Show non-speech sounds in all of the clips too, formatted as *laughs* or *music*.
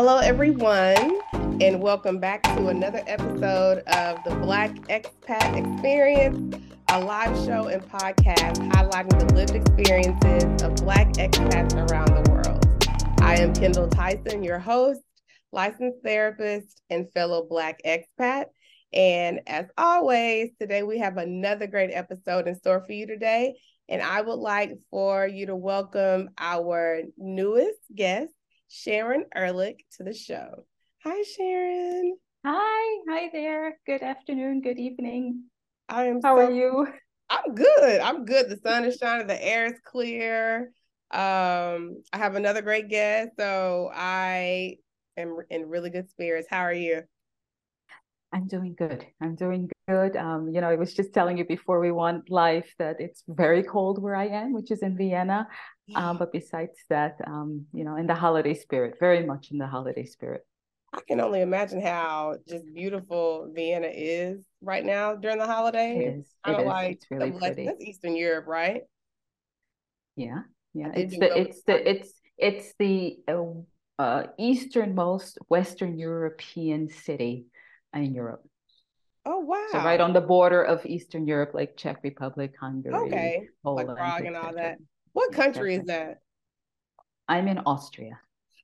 Hello, everyone, and welcome back to another episode of the Black Expat Experience, a live show and podcast highlighting the lived experiences of Black expats around the world. I am Kendall Tyson, your host, licensed therapist, and fellow Black expat. And as always, today we have another great episode in store for you today. And I would like for you to welcome our newest guest, Sharon Ehrlich, to the show. Hi, Sharon. Hi, hi there. Good afternoon, good evening. I am. How so, are you? I'm good. I'm good. The sun is shining. The air is clear. Um, I have another great guest, so I am in really good spirits. How are you? I'm doing good. I'm doing good. Um, you know, I was just telling you before we went live that it's very cold where I am, which is in Vienna. Um, but besides that, um, you know, in the holiday spirit, very much in the holiday spirit. I can only imagine how just beautiful Vienna is right now during the holidays. It is. Kind of like it's really the, pretty. That's Eastern Europe, right? Yeah, yeah. It's the, it's the it's it's the uh, uh, easternmost Western European city in Europe. Oh wow! So right on the border of Eastern Europe, like Czech Republic, Hungary, okay, Poland, like Prague and all that. What country is that? I'm in Austria.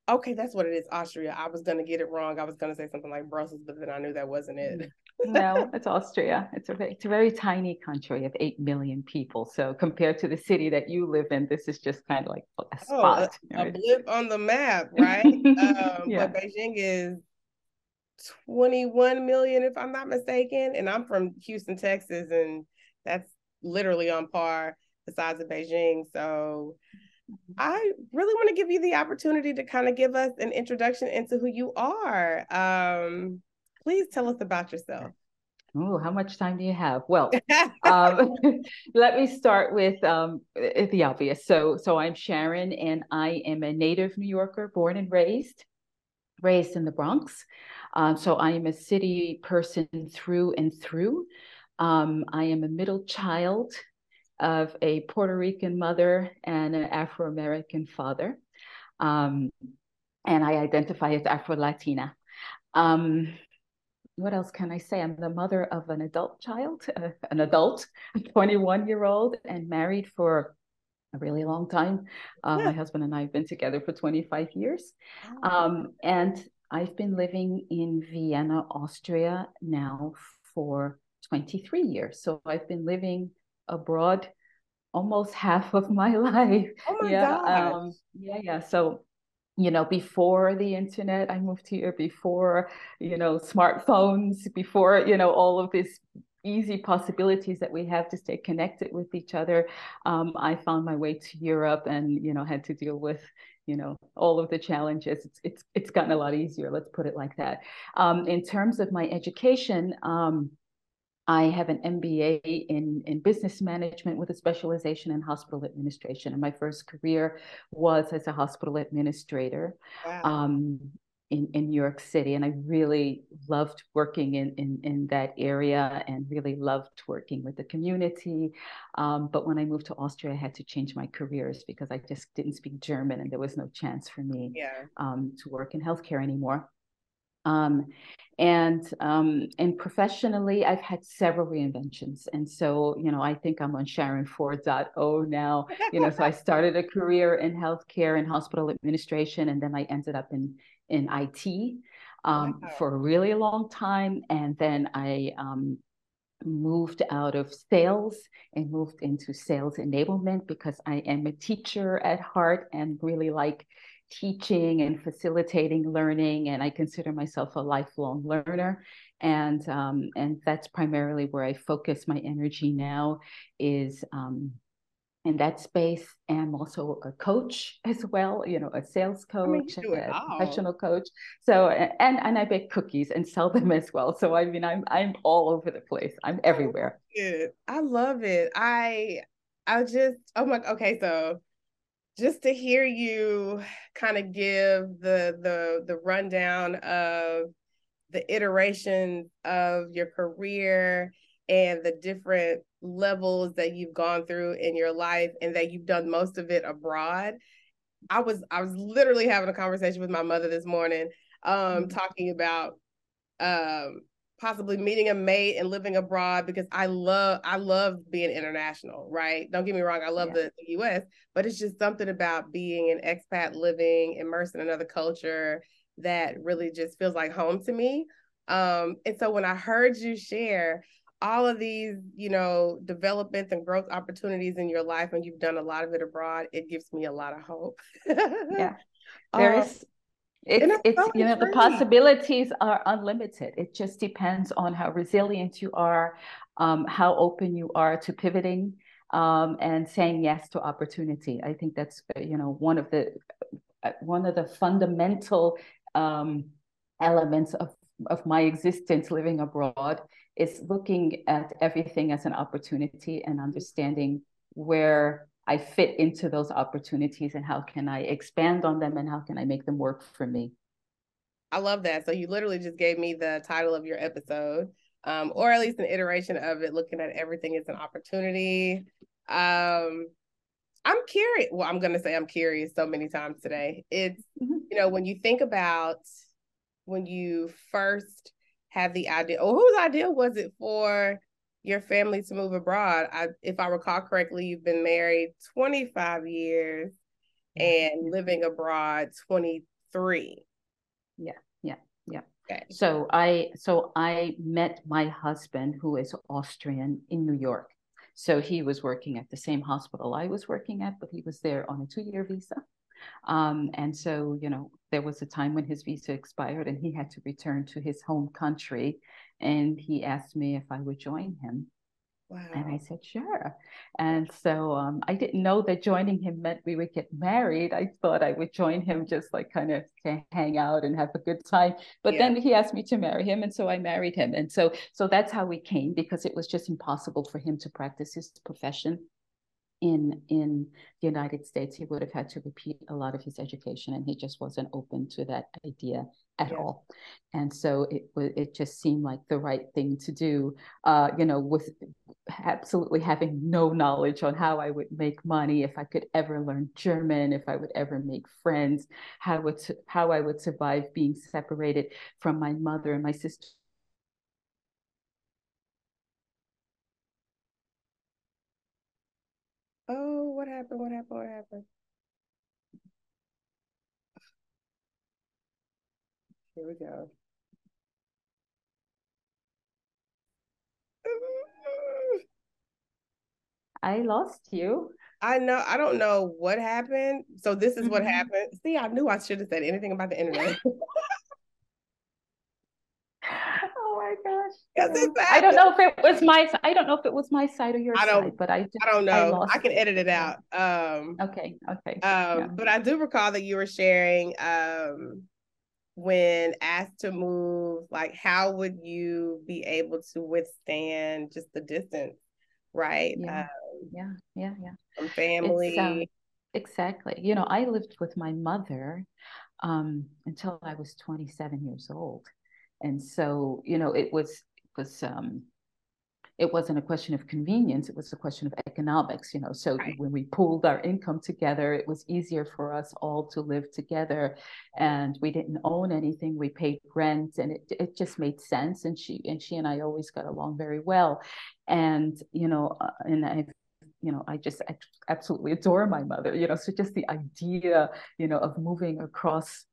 Okay, that's what it is. Austria. I was gonna get it wrong. I was gonna say something like Brussels, but then I knew that wasn't it. *laughs* No, it's Austria. It's a it's a very tiny country of eight million people. So compared to the city that you live in, this is just kind of like a spot. Oh, a, a blip on the map, *laughs* right? um, yeah. But Beijing is 21 million, if I'm not mistaken. And I'm from Houston, Texas, and that's literally on par size of Beijing. So I really want to give you the opportunity to kind of give us an introduction into who you are. Um, please tell us about yourself. Oh, how much time do you have? Well, *laughs* um, *laughs* let me start with um, the obvious. So, so I'm Sharon, and I am a native New Yorker, born and raised, raised in the Bronx. Um, so I am a city person through and through. Um, I am a middle child of a Puerto Rican mother and an Afro American father. Um, and I identify as Afro Latina. Um, what else can I say? I'm the mother of an adult child, uh, *laughs* an adult, 21 year old, and married for a really long time. Uh, yeah. My husband and I have been together for 25 years. Um, and I've been living in Vienna, Austria now for 23 years. So I've been living abroad almost *laughs* half of my life. Oh my yeah, God. Um, yeah, yeah. So, you know, before the internet, I moved here before, you know, smartphones, before, you know, all of this easy possibilities that we have to stay connected with each other. Um, I found my way to Europe and, you know, had to deal with, you know all of the challenges it's it's it's gotten a lot easier let's put it like that um, in terms of my education um, I have an MBA in, in business management with a specialization in hospital administration. And my first career was as a hospital administrator. Wow. Um, in, in New York City. And I really loved working in, in, in that area and really loved working with the community. Um, but when I moved to Austria, I had to change my careers because I just didn't speak German and there was no chance for me yeah. um, to work in healthcare anymore. Um, and um, and professionally, I've had several reinventions, and so you know, I think I'm on Sharon 4.0 now. You know, so I *laughs* started a career in healthcare and hospital administration, and then I ended up in in IT um, wow. for a really long time. And then I um, moved out of sales and moved into sales enablement because I am a teacher at heart and really like teaching and facilitating learning. And I consider myself a lifelong learner. And um, and that's primarily where I focus my energy now is um, in that space. And I'm also a coach as well, you know, a sales coach, I mean, a professional coach. So and and I bake cookies and sell them as well. So I mean I'm I'm all over the place. I'm everywhere. I love it. I I just oh my okay, so just to hear you kind of give the the the rundown of the iterations of your career and the different levels that you've gone through in your life and that you've done most of it abroad. I was I was literally having a conversation with my mother this morning. um, mm-hmm. talking about um, possibly meeting a mate and living abroad because I love I love being international, right? Don't get me wrong, I love yeah. the, the, US, but it's just something about being an expat living immersed in another culture that really just feels like home to me. Um, and so when I heard you share all of these, you know, developments and growth opportunities in your life and you've done a lot of it abroad, it gives me a lot of hope. *laughs* yeah. There um, is it's it's you know the possibilities are unlimited. It just depends on how resilient you are um, how open you are to pivoting um, and saying yes to opportunity. I think that's uh, you know one of the uh, one of the fundamental um, elements of of my existence living abroad is looking at everything as an opportunity and understanding where I fit into those opportunities and how can I expand on them and how can I make them work for me. I love that. So you literally just gave me the title of your episode, um, or at least an iteration of it, looking at everything as an opportunity. Um, I'm curious. Well, I'm gonna say I'm curious so many times today. It's mm-hmm. you know when you think about when you first had the idea, or whose idea was it for your family to move abroad. I, if I recall correctly, you've been married 25 years and living abroad 23. Yeah, yeah, yeah. Okay. So I so I met my husband who is Austrian in New York. So he was working at the same hospital I was working at, but he was there on a two-year visa. Um, and so, you know, there was a time when his visa expired and he had to return to his home country. And he asked me if I would join him. Wow. And I said, sure. And so um, I didn't know that joining him meant we would get married. I thought I would join him just like kind of to hang out and have a good time. But yeah. then he asked me to marry him. And so I married him. And so so that's how we came because it was just impossible for him to practice his profession in in the United States, he would have had to repeat a lot of his education, and he just wasn't open to that idea at yeah. all. And so it it just seemed like the right thing to do. Uh, you know, with absolutely having no knowledge on how I would make money, if I could ever learn German, if I would ever make friends, how would how I would survive being separated from my mother and my sister what happened? What happened? What happened? Here we go. *laughs* I lost you. I know. I don't know what happened. So this is mm-hmm. what happened. See, I knew I should have said anything about the internet. *laughs* my gosh. I don't know if it was my I don't know if it was my side or your I don't, side, but I just, I don't know. I, I can edit it out. Um okay, okay. Um, yeah. but I do recall that you were sharing um when asked to move, like how would you be able to withstand just the distance, right? Yeah, um, yeah, yeah, yeah. From family. Um, exactly. You know, I lived with my mother um until I was 27 years old and so you know it was it was um it wasn't a question of convenience it was a question of economics you know. So right. when we pooled our income together it was easier for us all to live together and we didn't own anything we paid rent and it, it just made sense and she and she and i always got along very well. And you know uh, and i you know i just I absolutely adore my mother you know. So just the idea you know of moving across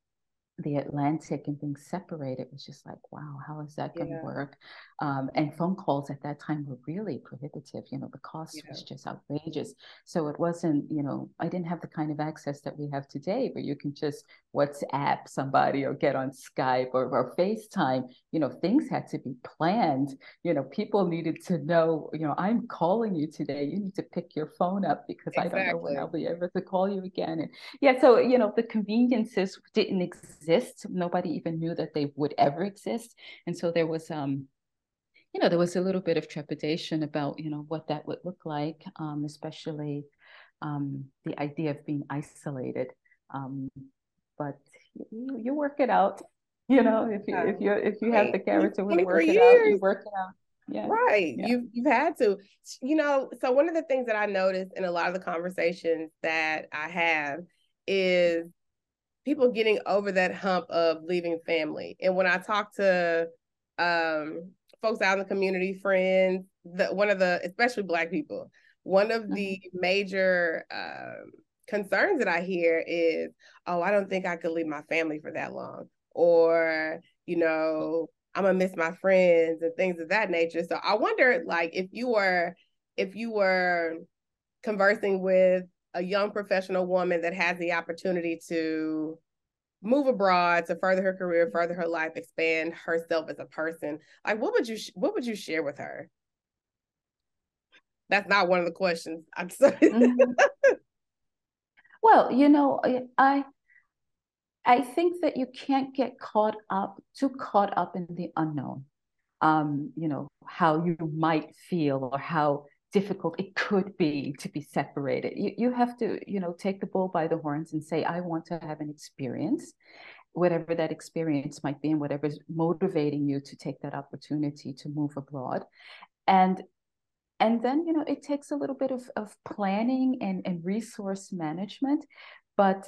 the Atlantic and being separated was just like, wow, how is that going to yeah. work? Um, and phone calls at that time were really prohibitive. You know, the cost yeah. was just outrageous. So it wasn't, you know, I didn't have the kind of access that we have today where you can just WhatsApp somebody or get on Skype or, or FaceTime. You know, things had to be planned. You know, people needed to know, you know, I'm calling you today. You need to pick your phone up because exactly. I don't know when I'll be able to call you again. And yeah, so, you know, the conveniences didn't exist. Nobody even knew that they would ever exist. And so there was, um, you know, there was a little bit of trepidation about, you know, what that would look like, um, especially um, the idea of being isolated. Um, but you, you work it out. *laughs* You know, if you if you if you have the character to work it out, you work it out. Yeah. Right. Yeah. You've you've had to. You know, so one of the things that I noticed in a lot of the conversations that I have is people getting over that hump of leaving family. And when I talk to um, folks out in the community, friends, the, one of the, especially Black people, one of the mm-hmm. major uh, concerns that I hear is, oh, I don't think I could leave my family for that long. Or, you know, I'm gonna miss my friends and things of that nature. So I wonder, like, if you were, if you were conversing with a young professional woman that has the opportunity to move abroad to further her career, further her life, expand herself as a person, like, what would you, what would you share with her? That's not one of the questions. I'm sorry. Mm-hmm. *laughs* well, you know, I I think that you can't get caught up, too caught up in the unknown. Um, you know, how you might feel or how difficult it could be to be separated. You, you have to, you know, take the bull by the horns and say, I want to have an experience, whatever that experience might be, and whatever is motivating you to take that opportunity to move abroad. And and then, you know, it takes a little bit of, of planning and, and resource management, but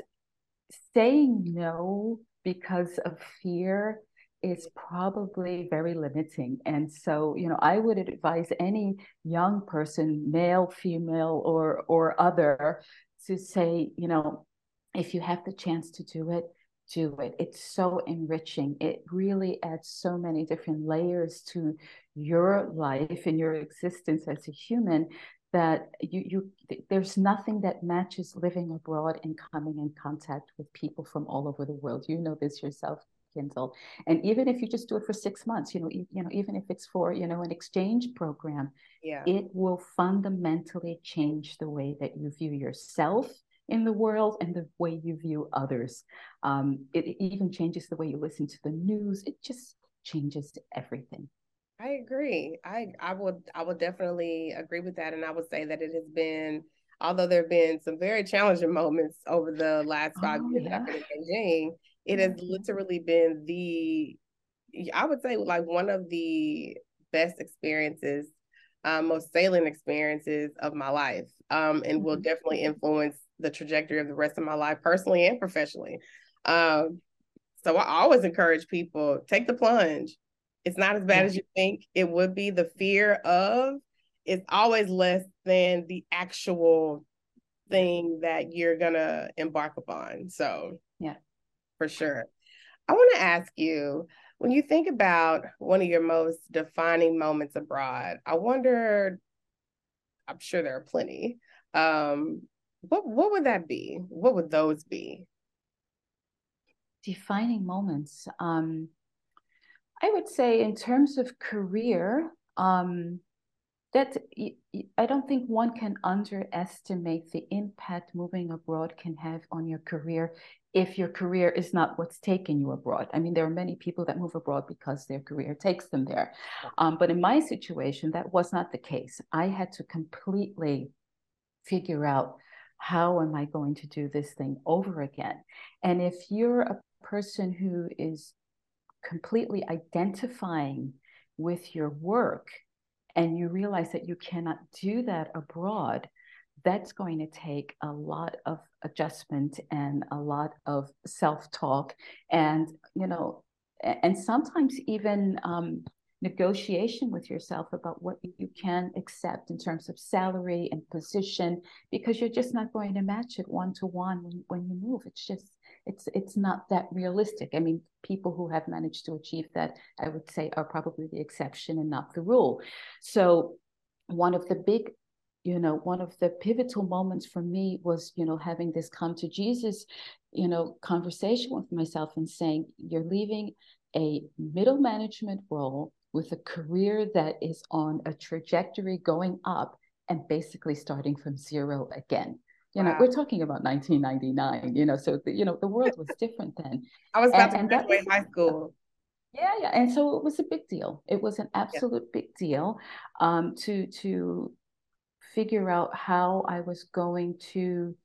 saying no because of fear is mm-hmm. probably very limiting. And so, you know, I would advise any young person, male, female, or or other, to say, you know, if you have the chance to do it, do it. It's so enriching. It really adds so many different layers to your life and your existence as a human that you you there's nothing that matches living abroad and coming in contact with people from all over the world. You know this yourself, Kendall. And even if you just do it for six months, you know, you know, even if it's for you know an exchange program, yeah, it will fundamentally change the way that you view yourself in the world and the way you view others. Um, it even changes the way you listen to the news. It just changes everything. I agree. I I would I would definitely agree with that, and I would say that it has been, although there have been some very challenging moments over the last five oh, years yeah. after Beijing, it has literally been the, I would say like one of the best experiences, um, most salient experiences of my life, um, and mm-hmm. will definitely influence the trajectory of the rest of my life, personally and professionally. Um, so I always encourage people take the plunge it's not as bad as you think it would be. The fear of is always less than the actual thing that you're gonna embark upon. So yeah, for sure. I want to ask you when you think about one of your most defining moments abroad. I wonder. I'm sure there are plenty. Um, what what would that be? What would those be? Defining moments. Um, I would say, in terms of career, um, that I don't think one can underestimate the impact moving abroad can have on your career if your career is not what's taking you abroad. I mean, there are many people that move abroad because their career takes them there. Um, but in my situation, that was not the case. I had to completely figure out how am I going to do this thing over again? And if you're a person who is completely identifying with your work and you realize that you cannot do that abroad, that's going to take a lot of adjustment and a lot of self-talk and you know and sometimes even um, negotiation with yourself about what you can accept in terms of salary and position because you're just not going to match it one to one when, when you move. It's just it's it's not that realistic. I mean, people who have managed to achieve that, I would say, are probably the exception and not the rule. So one of the big you know one of the pivotal moments for me was you know having this come to jesus you know conversation with myself and saying you're leaving a middle management role with a career that is on a trajectory going up and basically starting from zero again you know, wow. we're talking about 1999, you know, so, the, you know, the world was different then. I was about and, to graduate high school. Yeah, yeah. And so it was a big deal. It was an absolute yeah. big deal um, to, to figure out how I was going to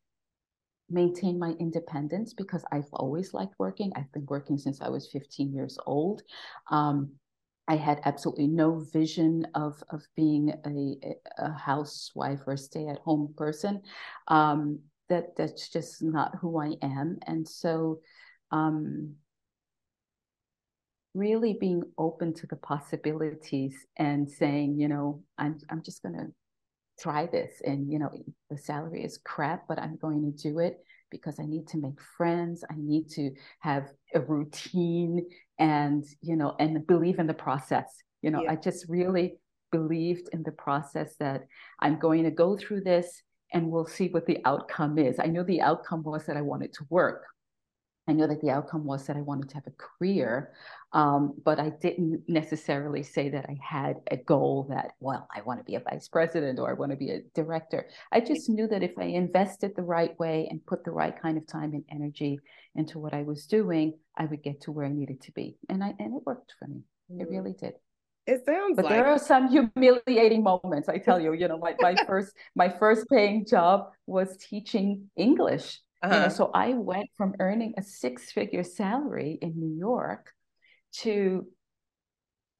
maintain my independence because I've always liked working. I've been working since I was 15 years old. Um, I had absolutely no vision of of being a, a housewife or a stay at home person. Um, that that's just not who I am. And so um, really being open to the possibilities and saying, you know, I'm I'm just gonna try this. And you know, the salary is crap, but I'm going to do it because I need to make friends. I need to have a routine and you know, and believe in the process. You know, yeah. I just really believed in the process that I'm going to go through this and we'll see what the outcome is. I know the outcome was that I wanted to work. I know that the outcome was that I wanted to have a career, um, but I didn't necessarily say that I had a goal that, well, I want to be a vice president or I want to be a director. I just knew that if I invested the right way and put the right kind of time and energy into what I was doing, I would get to where I needed to be. And I and it worked for me. Mm. It really did. It sounds but like there are some humiliating moments. I tell you, you know, my, my *laughs* first my first paying job was teaching English. Uh-huh. You know, uh-huh. so I went from earning a six figure salary in New York to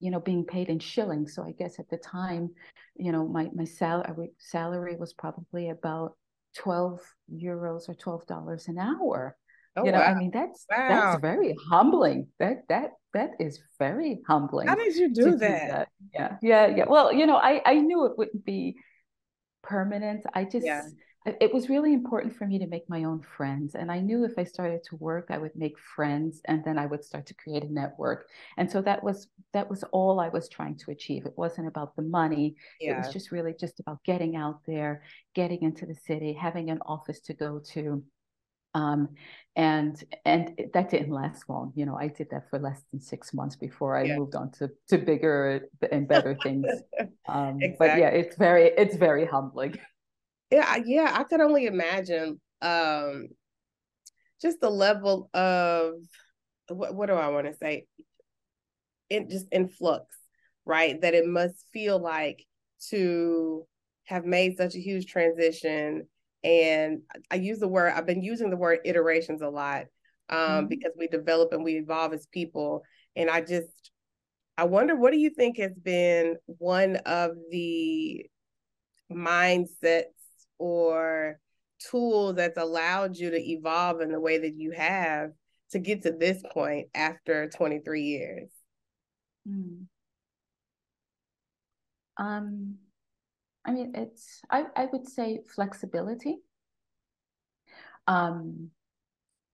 you know being paid in shillings so i guess at the time you know my my salary salary was probably about 12 euros or 12 dollars an hour oh, you know wow. i mean that's wow. that's very humbling that that that is very humbling how did you do, that? do that? yeah yeah yeah well you know i i knew it wouldn't be permanent i just yeah it was really important for me to make my own friends. And I knew if I started to work, I would make friends and then I would start to create a network. And so that was that was all I was trying to achieve. It wasn't about the money. Yeah. It was just really just about getting out there, getting into the city, having an office to go to. Um, and and that didn't last long. You know, I did that for less than six months before I yeah. moved on to to bigger and better things. *laughs* Um, exactly. But yeah, it's very it's very humbling yeah, yeah, I could only imagine um just the level of what what do I want to say? It just influx, right? That it must feel like to have made such a huge transition. And I use the word, I've been using the word iterations a lot um, mm-hmm. because we develop and we evolve as people. And I just, I wonder, what do you think has been one of the mindsets or tool that's allowed you to evolve in the way that you have to get to this point after 23 years? Hmm. Um, I mean, it's, I, I would say flexibility. Um,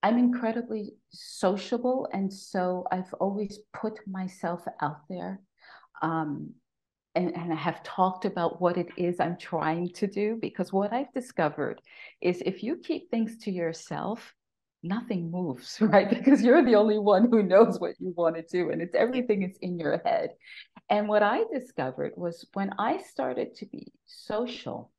I'm incredibly sociable, and so I've always put myself out there. Um, and, and I have talked about what it is I'm trying to do because what I've discovered is if you keep things to yourself, nothing moves, *laughs* right? Because you're the only one who knows what you want to do, and it's everything is in your head. And what I discovered was when I started to be social,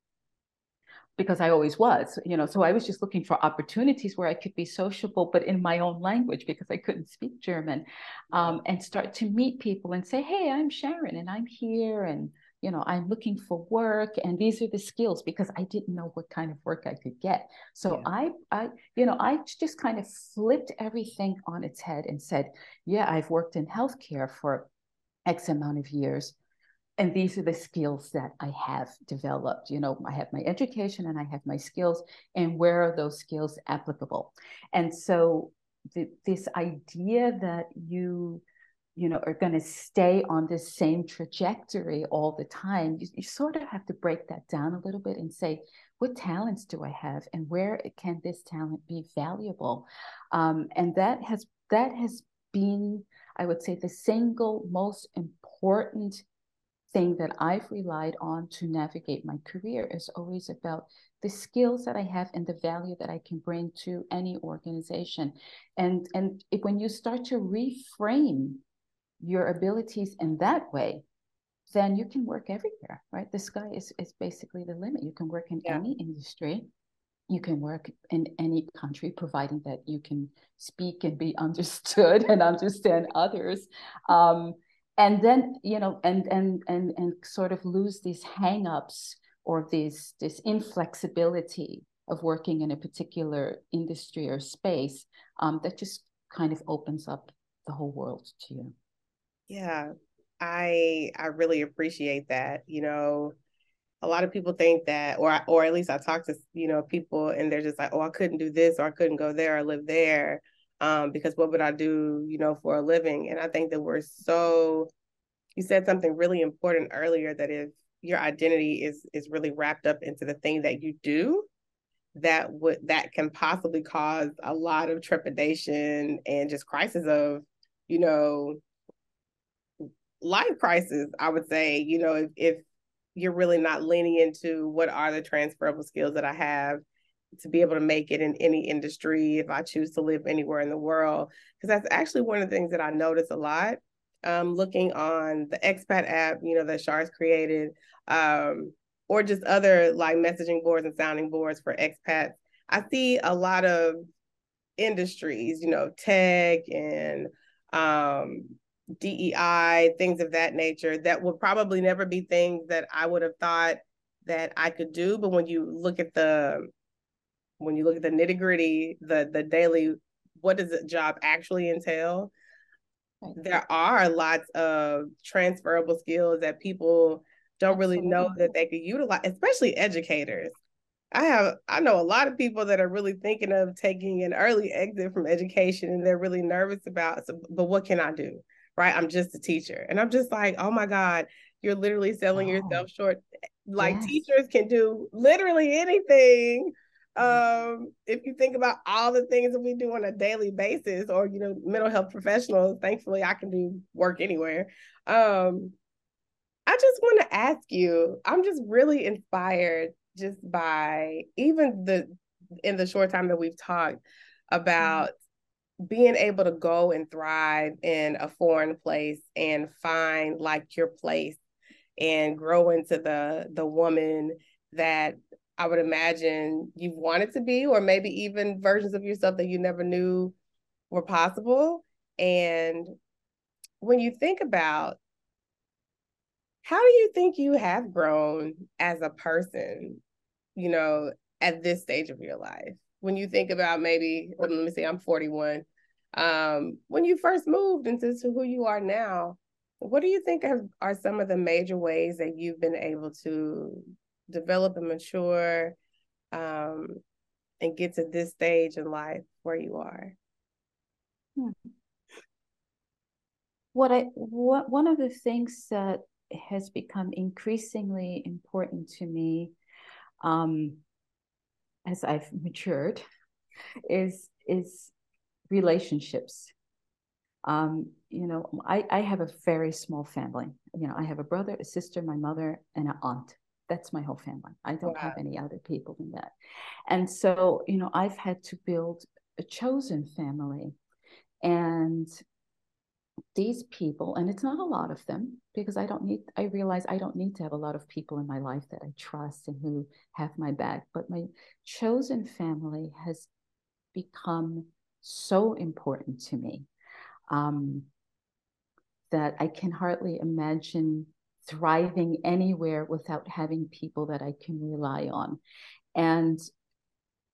because I always was, you know. So I was just looking for opportunities where I could be sociable, but in my own language because I couldn't speak German, um, and start to meet people and say, "Hey, I'm Sharon, and I'm here, and you know, I'm looking for work, and these are the skills." Because I didn't know what kind of work I could get. So yeah. I, I, you know, I just kind of flipped everything on its head and said, "Yeah, I've worked in healthcare for X amount of years." And these are the skills that I have developed. You know, I have my education and I have my skills, and where are those skills applicable? And so, the, this idea that you, you know, are going to stay on this same trajectory all the time, you, you sort of have to break that down a little bit and say, what talents do I have, and where can this talent be valuable? Um, and that has that has been, I would say, the single most important thing that I've relied on to navigate my career is always about the skills that I have and the value that I can bring to any organization. And, and if, when you start to reframe your abilities in that way, then you can work everywhere, right? The sky is, is basically the limit. You can work in yeah. any industry. You can work in any country, providing that you can speak and be *laughs* understood and understand others. Um, and then you know and and and and sort of lose these hangups or this this inflexibility of working in a particular industry or space um, that just kind of opens up the whole world to you. Yeah i i really appreciate that you know. A lot of people think that, or or at least I talk to you know people, and they're just like, oh, I couldn't do this, or I couldn't go there, or live there, um, because what would I do, you know, for a living? And I think that we're so. You said something really important earlier that if your identity is is really wrapped up into the thing that you do, that would that can possibly cause a lot of trepidation and just crisis of, you know, life crisis. I would say, you know, if, if you're really not leaning into what are the transferable skills that I have to be able to make it in any industry if I choose to live anywhere in the world. Because that's actually one of the things that I notice a lot. Um, looking on the expat app, you know, that Shar's created, um, or just other like messaging boards and sounding boards for expats. I see a lot of industries, you know, tech and um, DEI, things of that nature that would probably never be things that I would have thought that I could do. But when you look at the when you look at the nitty gritty, the the daily, what does the job actually entail? There are lots of transferable skills that people don't really know that they could utilize, especially educators. I have I know a lot of people that are really thinking of taking an early exit from education and they're really nervous about so, but what can I do? right? I'm just a teacher. And I'm just like, oh my God, you're literally selling oh. yourself short. Like yes. teachers can do literally anything. Mm-hmm. Um, if you think about all the things that we do on a daily basis, or you know, mental health professionals, thankfully I can do work anywhere. Um, I just want to ask you, I'm just really inspired just by even the in the short time that we've talked about being able to go and thrive in a foreign place and find like your place and grow into the the woman that I would imagine you've wanted to be, or maybe even versions of yourself that you never knew were possible. And when you think about how do you think you have grown as a person, you know, at this stage of your life? when you think about maybe, let me see, I'm 41. Um, when you first moved into who you are now, what do you think have, are some of the major ways that you've been able to develop and mature um, and get to this stage in life where you are? Hmm. What I what one of the things that has become increasingly important to me um, as I've matured is is relationships. Um, you know, I, I have a very small family. You know, I have a brother, a sister, my mother, and an aunt. That's my whole family. I don't wow. have any other people than that. And so, you know, I've had to build a chosen family. And these people, and it's not a lot of them because I don't need, I realize I don't need to have a lot of people in my life that I trust and who have my back. But my chosen family has become so important to me um, that I can hardly imagine thriving anywhere without having people that I can rely on. And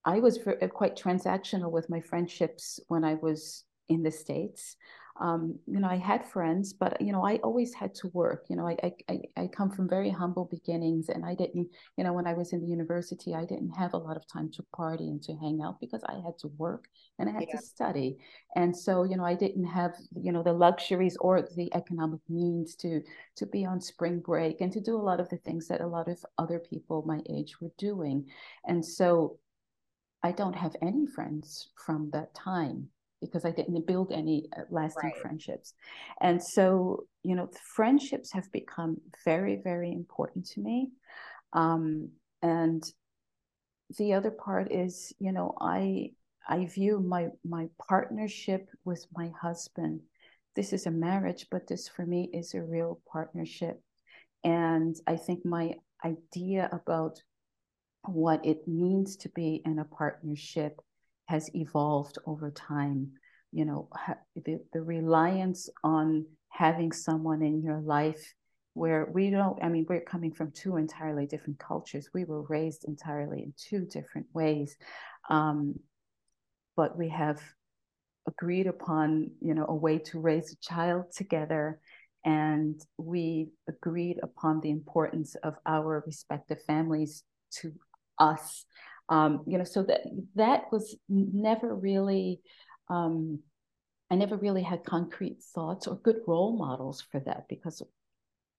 I was uh, quite transactional with my friendships when I was in the States um, you know, I had friends, but you know, I always had to work. You know, I, I I come from very humble beginnings, and I didn't, you know, when I was in the university, I didn't have a lot of time to party and to hang out because I had to work and I had yeah. to study, and so you know, I didn't have you know the luxuries or the economic means to to be on spring break and to do a lot of the things that a lot of other people my age were doing, and so I don't have any friends from that time because I didn't build any uh, lasting right. friendships. And so, you know, friendships have become very, very important to me. Um, and the other part is, you know, I I view my my partnership with my husband. This is a marriage, but this for me is a real partnership. And I think my idea about what it means to be in a partnership has evolved over time. You know, the, the reliance on having someone in your life where we don't, I mean, we're coming from two entirely different cultures. We were raised entirely in two different ways. Um, but we have agreed upon, you know, a way to raise a child together and we agreed upon the importance of our respective families to us. Um, you know, so that that was never really. Um, I never really had concrete thoughts or good role models for that because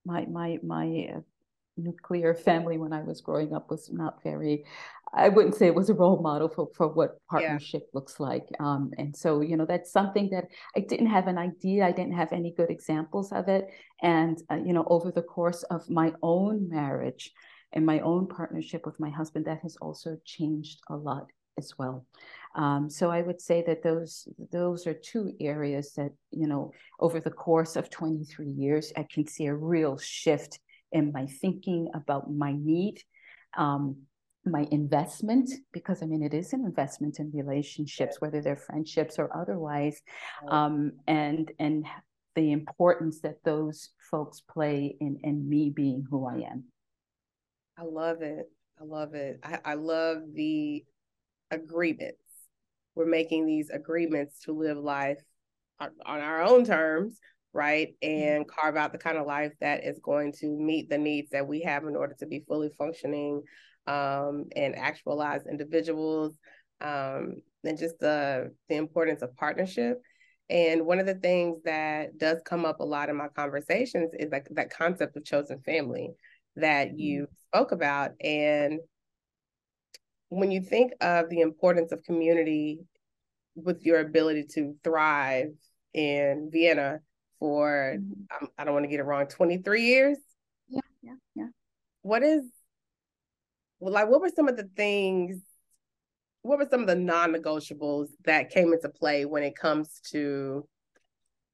my my my uh, nuclear family when I was growing up was not very, I wouldn't say it was a role model for, for what partnership yeah. looks like. Um, and so, you know, that's something that I didn't have an idea. I didn't have any good examples of it. And, uh, you know, over the course of my own marriage and my own partnership with my husband, that has also changed a lot as well. Um, so I would say that those those are two areas that you know over the course of 23 years I can see a real shift in my thinking about my need, um, my investment, because I mean, it is an investment in relationships, whether they're friendships or otherwise, um, and and the importance that those folks play in in me being who I am. I love it. I love it. I, I love the agreements. We're making these agreements to live life on, on our own terms right? Mm-hmm. And carve out the kind of life that is going to meet the needs that we have in order to be fully functioning um, and actualized individuals, um, and just the the importance of partnership. And one of the things that does come up a lot in my conversations is like that concept of chosen family that mm-hmm. you spoke about. And when you think of the importance of community with your ability to thrive in Vienna, for mm-hmm. um, I don't want to get it wrong, 23 years. Yeah, yeah, yeah. What is well, like what were some of the things what were some of the non-negotiables that came into play when it comes to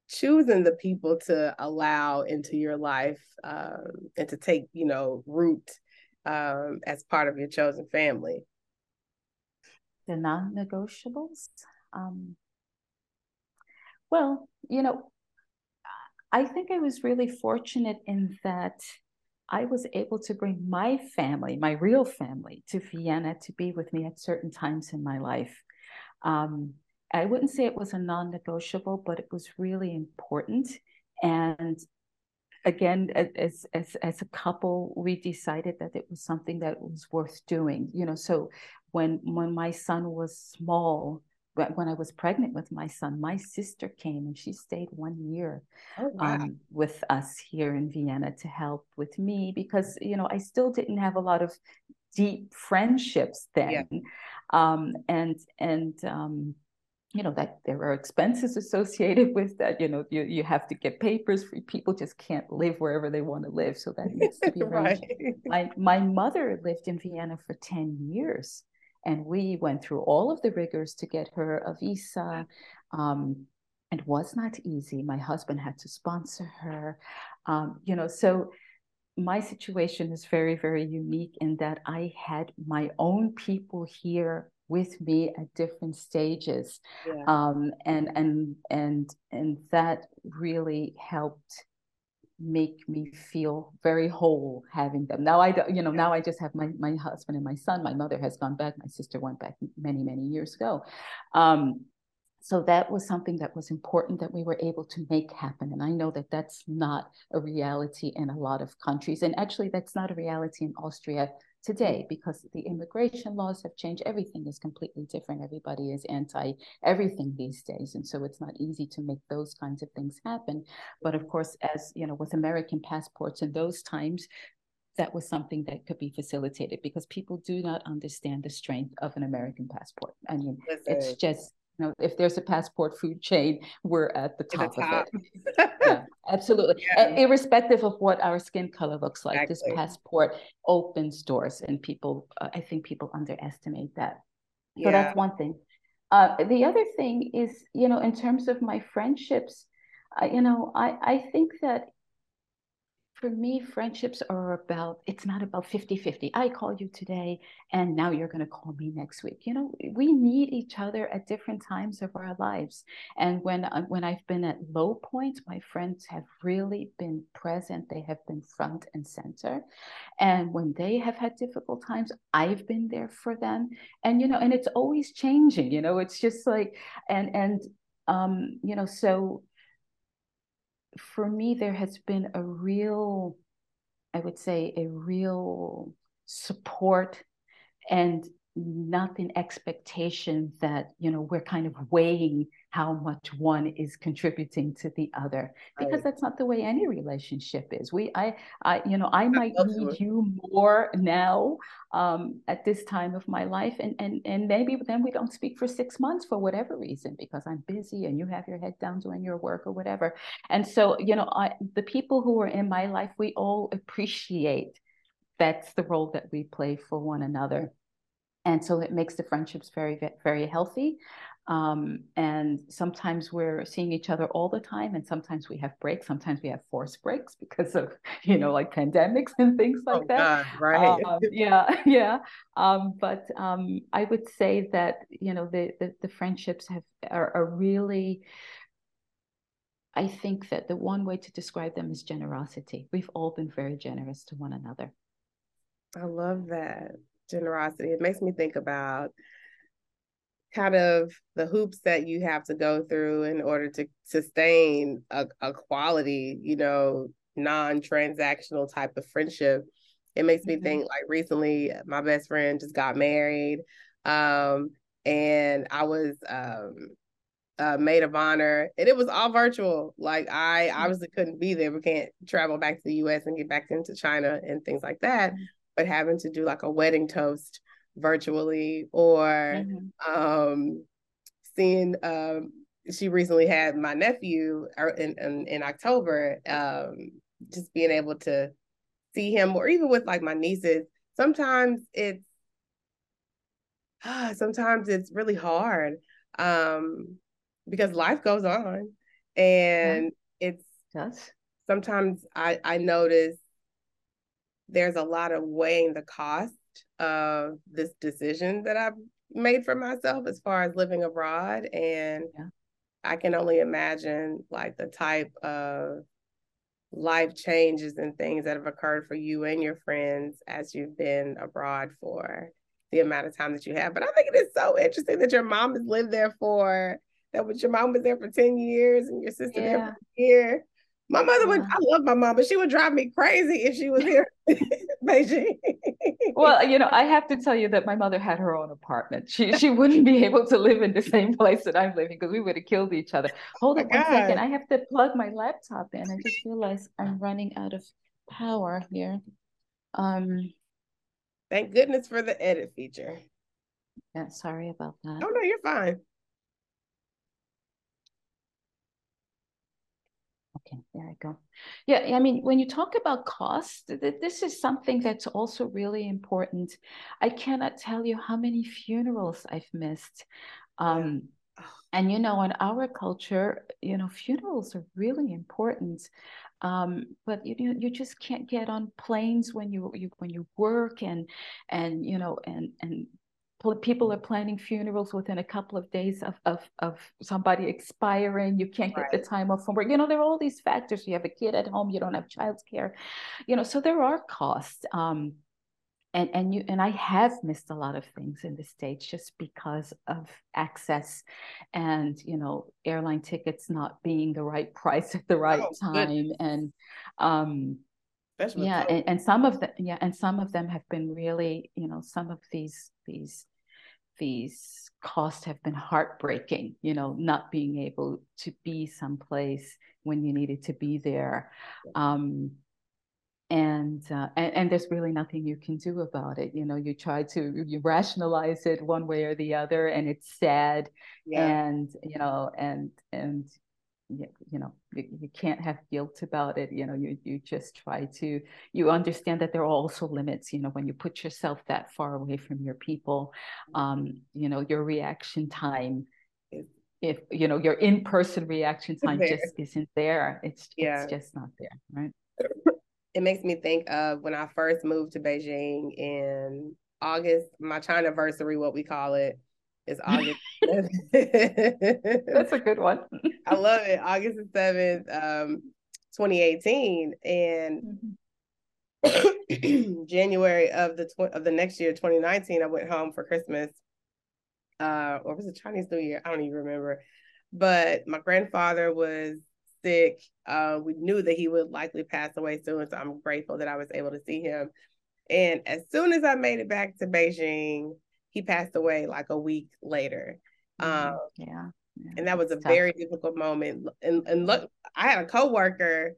choosing the people to allow into your life um, and to take you know root um, as part of your chosen family the non-negotiables um, well you know I think I was really fortunate in that I was able to bring my family, my real family, to Vienna to be with me at certain times in my life. Um, I wouldn't say it was a non negotiable, but it was really important. And again, as, as, as a couple, we decided that it was something that was worth doing. You know, so when when my son was small, when I was pregnant with my son, my sister came and she stayed one year oh, wow. um, with us here in Vienna to help with me because you know I still didn't have a lot of deep friendships then, yeah. um, and and um, you know that there are expenses associated with that. You know you you have to get papers. People just can't live wherever they want to live, so that needs to be *laughs* right. My my mother lived in Vienna for ten years and we went through all of the rigors to get her a visa. Um, it was not easy. My husband had to sponsor her. Um, you know, so my situation is very, very unique in that I had my own people here with me at different stages. Yeah. Um, and and and and that really helped make me feel very whole having them. Now I don't, you know, now I just have my my husband and my son. My mother has gone back. My sister went back many many years ago. Um, so that was something that was important that we were able to make happen. And I know that that's not a reality in a lot of countries. And actually, that's not a reality in Austria today because the immigration laws have changed. Everything is completely different. Everybody is anti everything these days. And so it's not easy to make those kinds of things happen. But of course, as you know, with American passports in those times, that was something that could be facilitated because people do not understand the strength of an American passport. I mean, Listen. it's just you know, if there's a passport food chain, we're at the top, the top. of it. yeah, absolutely. Yeah. irrespective of what our skin color looks like, exactly. this passport opens doors, and people, uh, I think people underestimate that. Yeah. So that's one thing. Uh, the other thing is, you know, in terms of my friendships, uh, you know, I, I think that for me, friendships are about, it's not about 50 50. I call you today and now you're going to call me next week. You know, we need each other at different times of our lives. And when, uh, when I've been at low points, my friends have really been present. They have been front and center. And when they have had difficult times, I've been there for them. And, you know, and it's always changing, you know, it's just like, and, and, um, you know, so for me, there has been a real, I would say, a real support and nothing expectation that you know we're kind of weighing how much one is contributing to the other because right. that's not the way any relationship is. We i i you know i might need you more now um at this time of my life and and and maybe then we don't speak for six months for whatever reason because i'm busy and you have your head down doing your work or whatever. And so you know i the people who are in my life we all appreciate that's the role that we play for one another and so it makes the friendships very very healthy. Um, and sometimes we're seeing each other all the time and sometimes we have breaks. Sometimes we have forced breaks because of *laughs* you know like pandemics and things like oh, that. God, right. Um, yeah *laughs* yeah. Um, but um, i would say that you know the the, the friendships have are, are really I think that the one way to describe them is generosity. We've all been very generous to one another. I love that generosity. It makes me think about kind of the hoops that you have to go through in order to sustain a, a quality, you know, non-transactional type of friendship. It makes me mm-hmm. think like recently my best friend just got married. Um, and I was um uh, maid of honor, and it was all virtual. Like I mm-hmm. obviously couldn't be there. We can't travel back to the U.S. and get back into China and things like that. But having to do like a wedding toast virtually or mm-hmm. um, seeing um, she recently had my nephew er, in, in, in October, um, just being able to see him or even with like my nieces, sometimes it's *sighs* sometimes it's really hard um, because life goes on and yeah. it's yes. sometimes I, I notice there's a lot of weighing the cost of this decision that I've made for myself as far as living abroad. And yeah. I can only imagine like the type of life changes and things that have occurred for you and your friends as you've been abroad for the amount of time that you have. But I think it is so interesting that your mom has lived there for that was your mom was there for 10 years and your sister yeah. there for a year. My mother would, I love my mom, but she would drive me crazy if she was here *laughs* in Beijing. well, you know, I have to tell you that my mother had her own apartment. She she wouldn't be able to live in the same *laughs* place that I'm living because we would have killed each other. Hold oh on one God. second. I have to plug my laptop in. I just realized I'm running out of power here. Um Thank goodness for the edit feature. Yeah, sorry about that. Oh no, you're fine. Okay, there I go. Yeah, I mean, when you talk about cost, this is something that's also really important. I cannot tell you how many funerals I've missed. Um, yeah. And, you know, in our culture, you know, funerals are really important. Um, but you you just can't get on planes when you, you when you work and and you know and and people are planning funerals within a couple of days of, of, of somebody expiring. You can't get right. the time off from work. You know, there are all these factors. You have a kid at home, you don't have childcare, you know, so there are costs. Um, and and you and I have missed a lot of things in the states just because of access, and you know airline tickets not being the right price at the right oh, time, goodness. and um, yeah, and, and some of them, yeah, and some of them have been really, you know, some of these these these costs have been heartbreaking, you know, not being able to be someplace when you needed to be there. Um, and, uh, and, and there's really nothing you can do about it. You know, you try to you rationalize it one way or the other, and it's sad, yeah. and you know, and and you, you know you, you, can't have guilt about it you know you you just try to you understand that there are also limits you know when you put yourself that far away from your people um you know your reaction time if you know your in-person reaction time just isn't there. It's yeah. it's just not there right? It makes me think of when i first moved to beijing in august my china anniversary what we call it is *laughs* August. That's a good one. *laughs* I love it. August the seventh, um, 2018, and mm-hmm. *coughs* January of the tw- of the next year, 2019, I went home for Christmas. Uh, or was it Chinese New Year? I don't even remember. But my grandfather was sick. Uh, we knew that he would likely pass away soon, so I'm grateful that I was able to see him. And as soon as I made it back to Beijing, he passed away like a week later. Mm-hmm. Um, yeah. yeah. And that was a tough. very difficult moment. And and look, I had a coworker,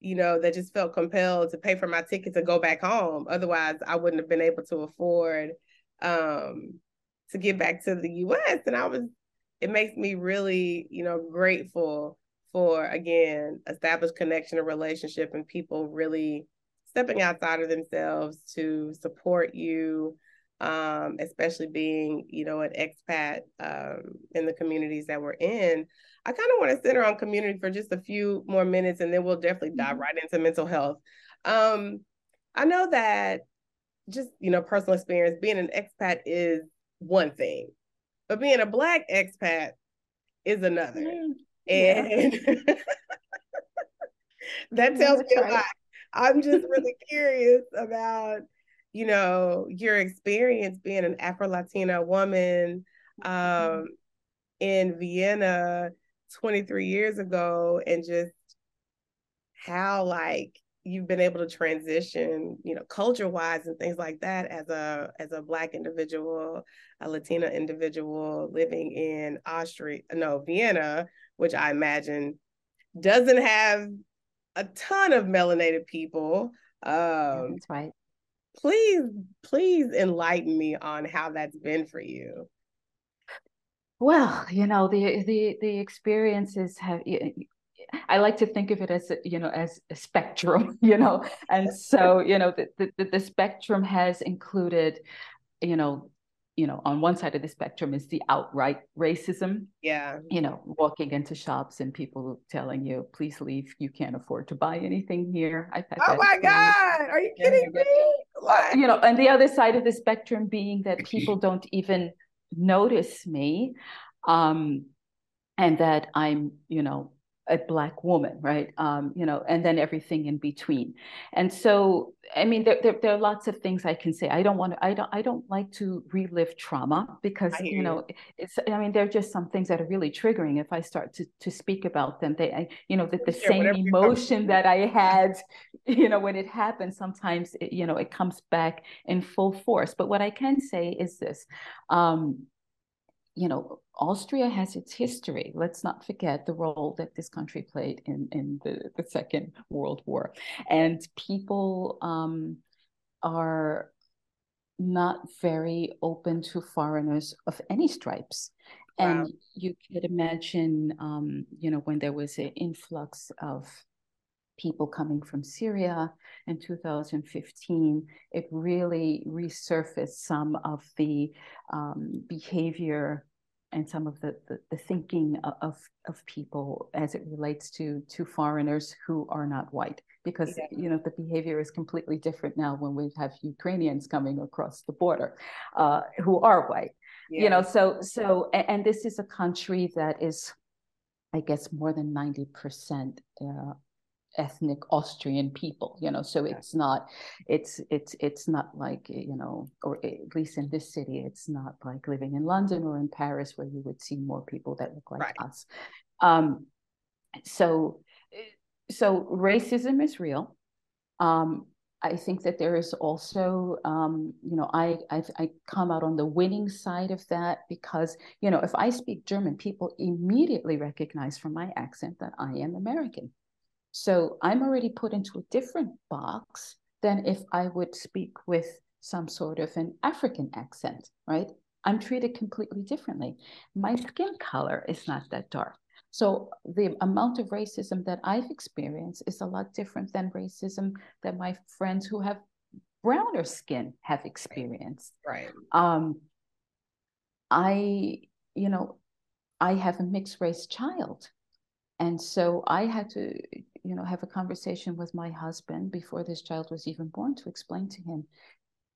you know, that just felt compelled to pay for my ticket to go back home. Otherwise, I wouldn't have been able to afford um, to get back to the US. And I was, it makes me really, you know, grateful for again, established connection and relationship and people really stepping outside of themselves to support you, um, especially being, you know, an expat um, in the communities that we're in. I kind of want to center on community for just a few more minutes, and then we'll definitely dive mm-hmm. right into mental health. Um, I know that just you know personal experience being an expat is one thing but being a black expat is another mm, and yeah. *laughs* that tells me a lot i'm just really curious about you know your experience being an afro-latina woman mm-hmm. um, in vienna 23 years ago and just how like you've been able to transition you know culture wise and things like that as a as a black individual a latina individual living in austria no vienna which i imagine doesn't have a ton of melanated people um that's right please please enlighten me on how that's been for you well you know the the the experiences have I like to think of it as you know as a spectrum, *laughs* you know, and so you know the, the the spectrum has included, you know, you know, on one side of the spectrum is the outright racism. Yeah. You know, walking into shops and people telling you, please leave, you can't afford to buy anything here. I've had oh my God. Are you kidding me? What? You know, and the other side of the spectrum being that people don't even notice me. Um, and that I'm, you know, a black woman right? Um, you know and then everything in between. And so i mean there, there, there, are lots of things i can say. I don't want to i don't i don't like to relive trauma because you know it's i mean there are just some things that are really triggering if i start to to speak about them. They I, you know that the sure, same emotion that i had *laughs* you know when it happened, sometimes it, you know it comes back in full force. But what i can say is this um, you know, Austria has its history. Let's not forget the role that this country played in, in the, the Second World War. And people um, are not very open to foreigners of any stripes. Wow. And you could imagine, um, you know, when there was an influx of people coming from Syria in 2015, it really resurfaced some of the um, behavior and some of the, the, the, thinking of, of people as it relates to to foreigners who are not white because yeah. you know the behavior is completely different now when we have Ukrainians coming across the border uh, who are white yeah. you know so so and, and, this is a country that is I guess more than 90 percent uh, ethnic Austrian people, you know, so it's not, it's, it's, it's not like, you know, or at least in this city, it's not like living in London or in Paris where you would see more people that look like right. us. Um, so, so racism is real. Um, I think that there is also, um, you know, I I've, I come out on the winning side of that because, you know, if I speak German, people immediately recognize from my accent that I am American. So I'm already put into a different box than if I would speak with some sort of an African accent, right? I'm treated completely differently. My skin color is not that dark. So the amount of racism that I've experienced is a lot different than racism that my friends who have browner skin have experienced. Right. Um, I, you know, I have a mixed race child. And so I had to you know, have a conversation with my husband before this child was even born to explain to him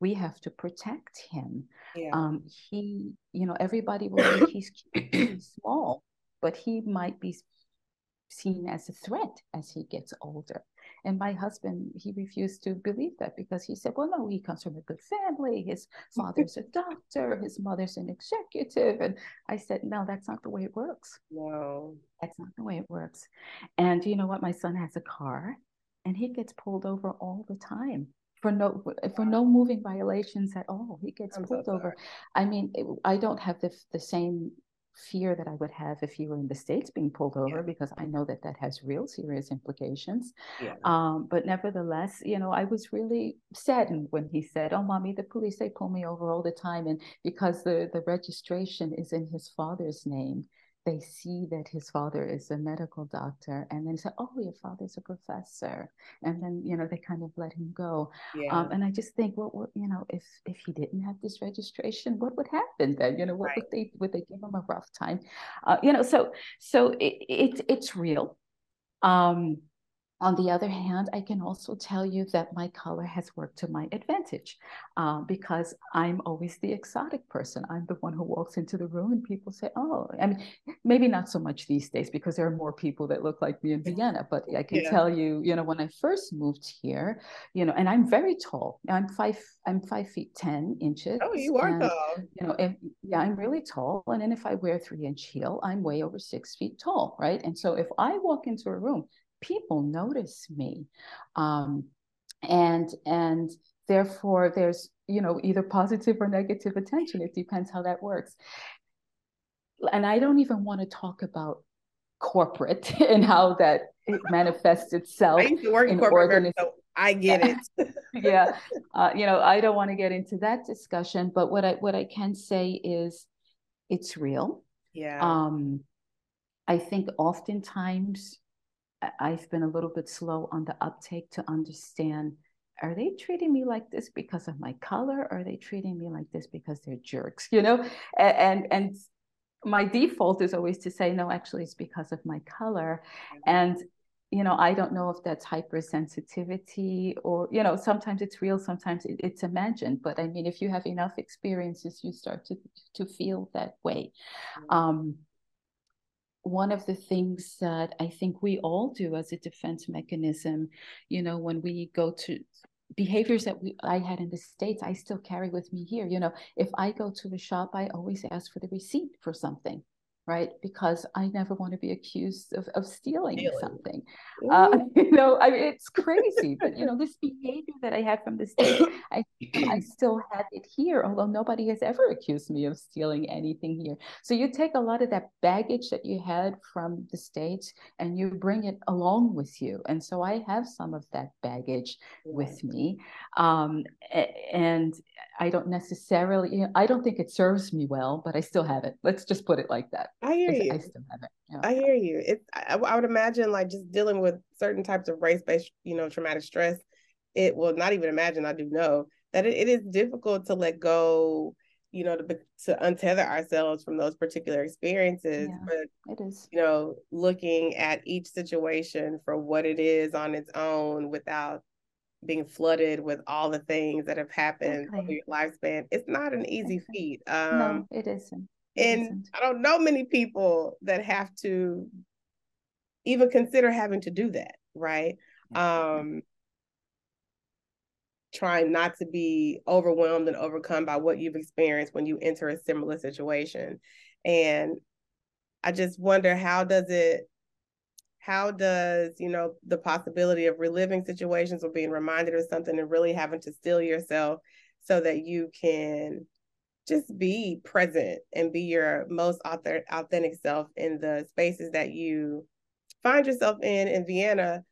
we have to protect him. Yeah. Um, he, you know, everybody will think he's, he's small, but he might be seen as a threat as he gets older. And my husband, he refused to believe that because he said, well, no, he comes from a good family. His father's a doctor, his mother's an executive. And I said, no, that's not the way it works. No. That's not the way it works. And you know what? My son has a car and he gets pulled over all the time for no for no moving violations at all. He gets I'm pulled so over. I mean, I don't have the the same fear that I would have if he were in the states being pulled over yeah. because I know that that has real serious implications. Yeah. Um, but nevertheless, you know, I was really saddened when he said, "Oh, mommy, the police they pull me over all the time, and because the the registration is in his father's name." They see that his father is a medical doctor and then say oh your father's a professor. And then you know they kind of let him go. Um, yeah. um, and i just think well, what you know if if he didn't have this registration what would happen then? You know what right. would they would they give him a rough time? Uh, you know so so it, it it's real. Um on the other hand, I can also tell you that my color has worked to my advantage uh, because I'm always the exotic person. I'm the one who walks into the room and people say, oh, I mean, maybe not so much these days because there are more people that look like me in Vienna. But I can yeah. tell you, you know, when I first moved here, you know, and I'm very tall. I'm five, I'm five feet 10 inches. Oh, you are and, tall. You know, if, yeah, I'm really tall. And then if I wear three inch heel, I'm way over six feet tall, right? And so if I walk into a room, people notice me um, and and therefore there's you know either positive or negative attention it depends how that works and i don't even want to talk about corporate *laughs* and how that it manifests itself I used to work in corporate organiz- so I get it. *laughs* yeah, uh, you know, I don't want to get into that discussion, but what I what I can say is, it's real. Yeah. Um, I think oftentimes I've been a little bit slow on the uptake to understand are they treating me like this because of my color? Or are they treating me like this because they're jerks *laughs* you know? And and, and my default is always to say no actually it's because of my color. And you know i don't know if that's hypersensitivity or you know sometimes it's real sometimes it, it's imagined. But i mean if you have enough experiences you start to to feel that way. Um one of the things that I think we all do as a defense mechanism, you know, when we go to behaviors that we I had in the States, I still carry with me here. You know, if I go to the shop, I always ask for the receipt for something right? Because I never want to be accused of, of stealing really? something. Uh, *laughs* you know, I mean, it's crazy, but you know, this behavior that I had from the state, *coughs* I, I still have it here, although nobody has ever accused me of stealing anything here. So you take a lot of that baggage that you had from the States and you bring it along with you. And so I have some of that baggage with me. Um, and I don't necessarily, you know, I don't think it serves me well, but I still have it. Let's just put it like that. I hear you. I still have it. I hear you. It. I, I, would imagine like just dealing with certain types of race-based, you know, traumatic stress. It will not even imagine. I do know that it, it is difficult to let go. You know, to to untether ourselves from those particular experiences. Yeah, but it is. You know, looking at each situation for what it is on its own without being flooded with all the things that have happened okay. over your lifespan. It's not an easy okay. feat. Um, no, it isn't. It and isn't. I don't know many people that have to even consider having to do that, right? Um, trying not to be overwhelmed and overcome by what you've experienced when you enter a similar situation. And I just wonder how does it how does you know the possibility of reliving situations or being reminded of something and really having to still yourself so that you can just be present and be your most authentic self in the spaces that you find yourself in in Vienna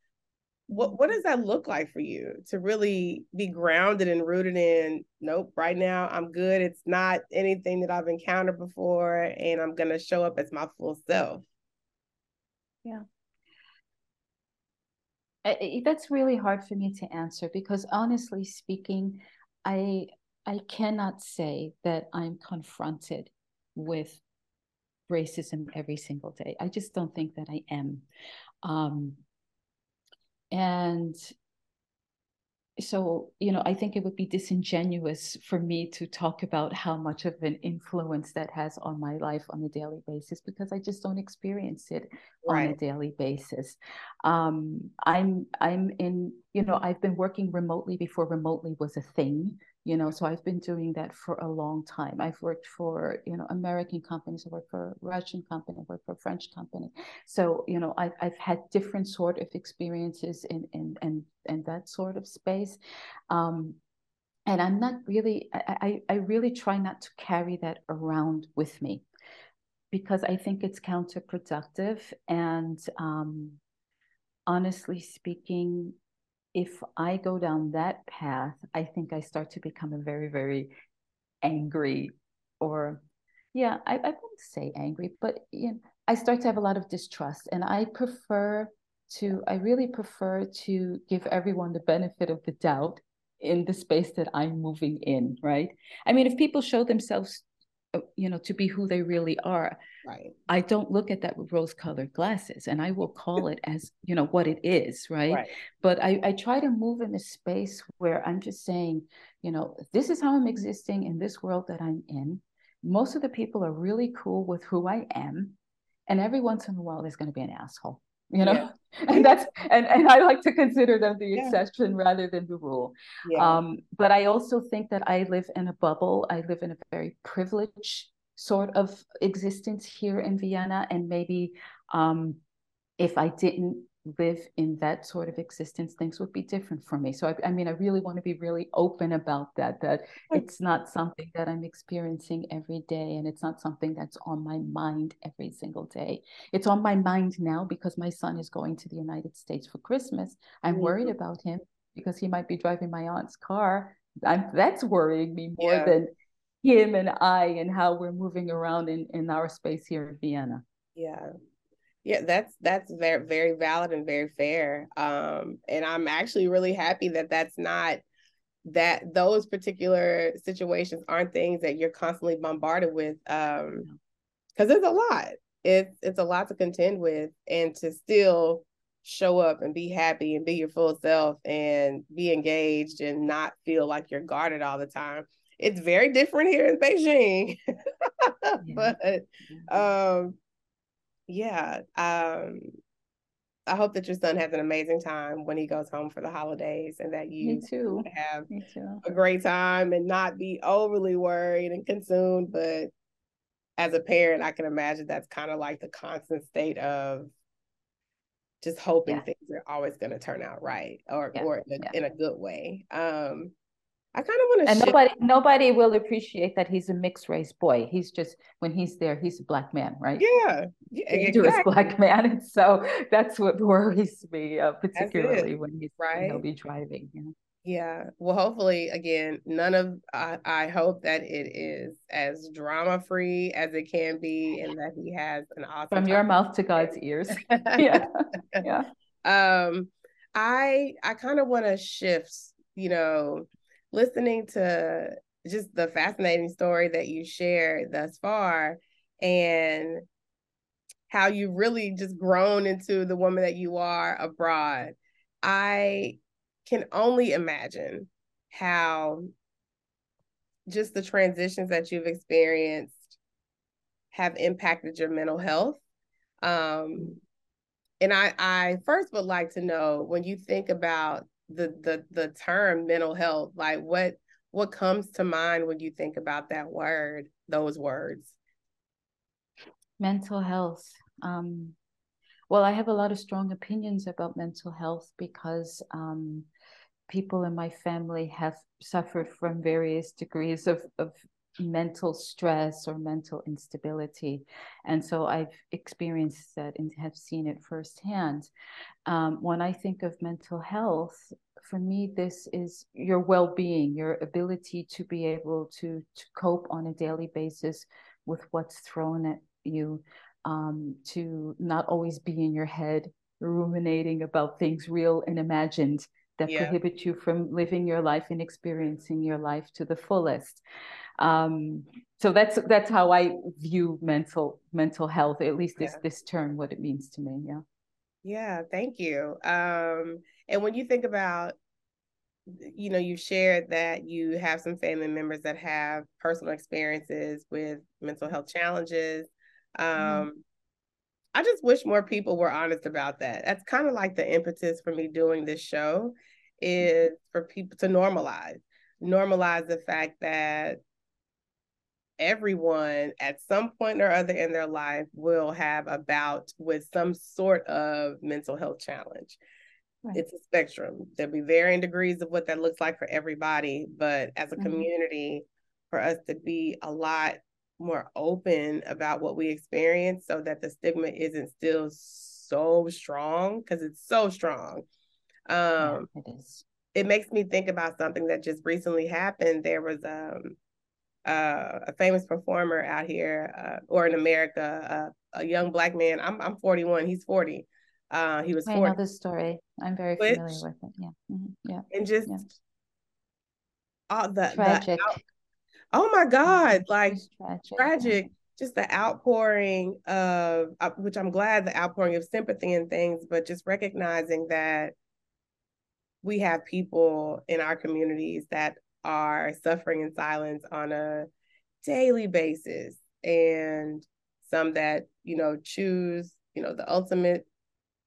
what what does that look like for you to really be grounded and rooted in nope right now I'm good. It's not anything that I've encountered before and I'm going to show up as my full self yeah that's really hard for me to answer because honestly speaking i i cannot say that i'm confronted with racism every single day. I just don't think that i am. Um, and so you know i think it would be disingenuous for me to talk about how much of an influence that has on my life on a daily basis because i just don't experience it right. on a daily basis um, i'm i'm in you know i've been working remotely before remotely was a thing you know so i've been doing that for a long time. I've worked for you know american companies i worked for russian company i worked for french company. So you know i've, I've had different sort of experiences in in and and that sort of space. Um and i'm not really I, I i really try not to carry that around with me because i think it's counterproductive and um honestly speaking if I go down that path, I think I start to become a very, very angry or yeah, I, I wouldn't say angry, but you know, I start to have a lot of distrust. And I prefer to, I really prefer to give everyone the benefit of the doubt in the space that I'm moving in, right? I mean, if people show themselves Uh, you know to be who they really are right. I don't look at that with rose colored glasses and i will call it as you know what it is right, right. but I, I try to move in a space where i'm just saying you know this is how i'm existing in this world that i'm in. Most of the people are really cool with who i am and every once in a while there's going to be an asshole you know yeah. *laughs* and that's and, and i like to consider them the yeah. exception rather than the rule yeah. um, but i also think that i live in a bubble i live in a very privileged sort of existence here in vienna and maybe um, if i didn't live in that sort of existence, things would be different for me. So, I, I mean, I really want to be really open about that, that it's not something that I'm experiencing every day and it's not something that's on my mind every single day. It's on my mind now because my son is going to the United States for Christmas. I'm mm-hmm. worried about him because he might be driving my aunt's car. I'm, that's worrying me more yeah. than him and I and how we're moving around in, in our space here in Vienna. Yeah, yeah, that's that's very very valid and very fair. Um, and I'm actually really happy that that's not that those particular situations aren't things that you're constantly bombarded with. Um, because it's a lot. It's it's a lot to contend with, and to still show up and be happy and be your full self and be engaged and not feel like you're guarded all the time. It's very different here in Beijing, *laughs* but um yeah um i hope that your son has an amazing time when he goes home for the holidays and that you Me too. have Me too. a great time and not be overly worried and consumed but as a parent i can imagine that's kind of like the constant state of just hoping yeah. things are always going to turn out right or yeah. or in a, yeah. in a good way um I kind of want to. And shift. nobody, nobody will appreciate that he's a mixed race boy. He's just when he's there, he's a black man, right? Yeah, yeah, exactly. black man, and so that's what worries me, uh, particularly when he's right. He'll be driving. You know? Yeah. Well, hopefully, again, none of I, I hope that it is as drama free as it can be, and that he has an awesome from your mouth to God's ears. *laughs* *laughs* yeah. Yeah. Um, I I kind of want to shift. You know listening to just the fascinating story that you shared thus far and how you really just grown into the woman that you are abroad. I can only imagine how just the transitions that you've experienced have impacted your mental health. Um, and I, I first would like to know when you think about the the the term mental health like what what comes to mind when you think about that word those words? Mental health. Um well i have a lot of strong opinions about mental health because um people in my family have suffered from various degrees of of mental stress or mental instability. And so I've experienced that and have seen it firsthand. Um, when I think of mental health, for me, this is your well being, your ability to be able to, to cope on a daily basis with what's thrown at you, um, to not always be in your head ruminating about things real and imagined that yeah. prohibit you from living your life and experiencing your life to the fullest um, so that's that's how i view mental mental health at least this yeah. this term what it means to me yeah yeah thank you um and when you think about you know, you shared that you have some family members that have personal experiences with mental health challenges. Mm-hmm. Um, mm-hmm. I just wish more people were honest about that. That's kind of like the impetus for me doing this show is for people to normalize, normalize the fact that everyone at some point or other in their life will have a bout with some sort of mental health challenge. Right. It's a spectrum. There'll be varying degrees of what that looks like for everybody, but as a mm-hmm. community, for us to be a lot more open about what we experience so that the stigma isn't still so strong because it's so strong. Um, yeah, it is. It makes me think about something that just recently happened. There was um, uh, a famous performer out here, uh, or in America, uh, a young black man. I'm I'm 41. He's 40. Uh, he was. 40. I know this story. I'm very Which, familiar with it. Yeah, mm-hmm. yeah. And just yeah. all the tragic. The out, oh my God! Like tragic. tragic. Just the outpouring of, uh, which I'm glad the outpouring of sympathy and things, but just recognizing that we have people in our communities that are suffering in silence on a daily basis. And some that you know choose you know the ultimate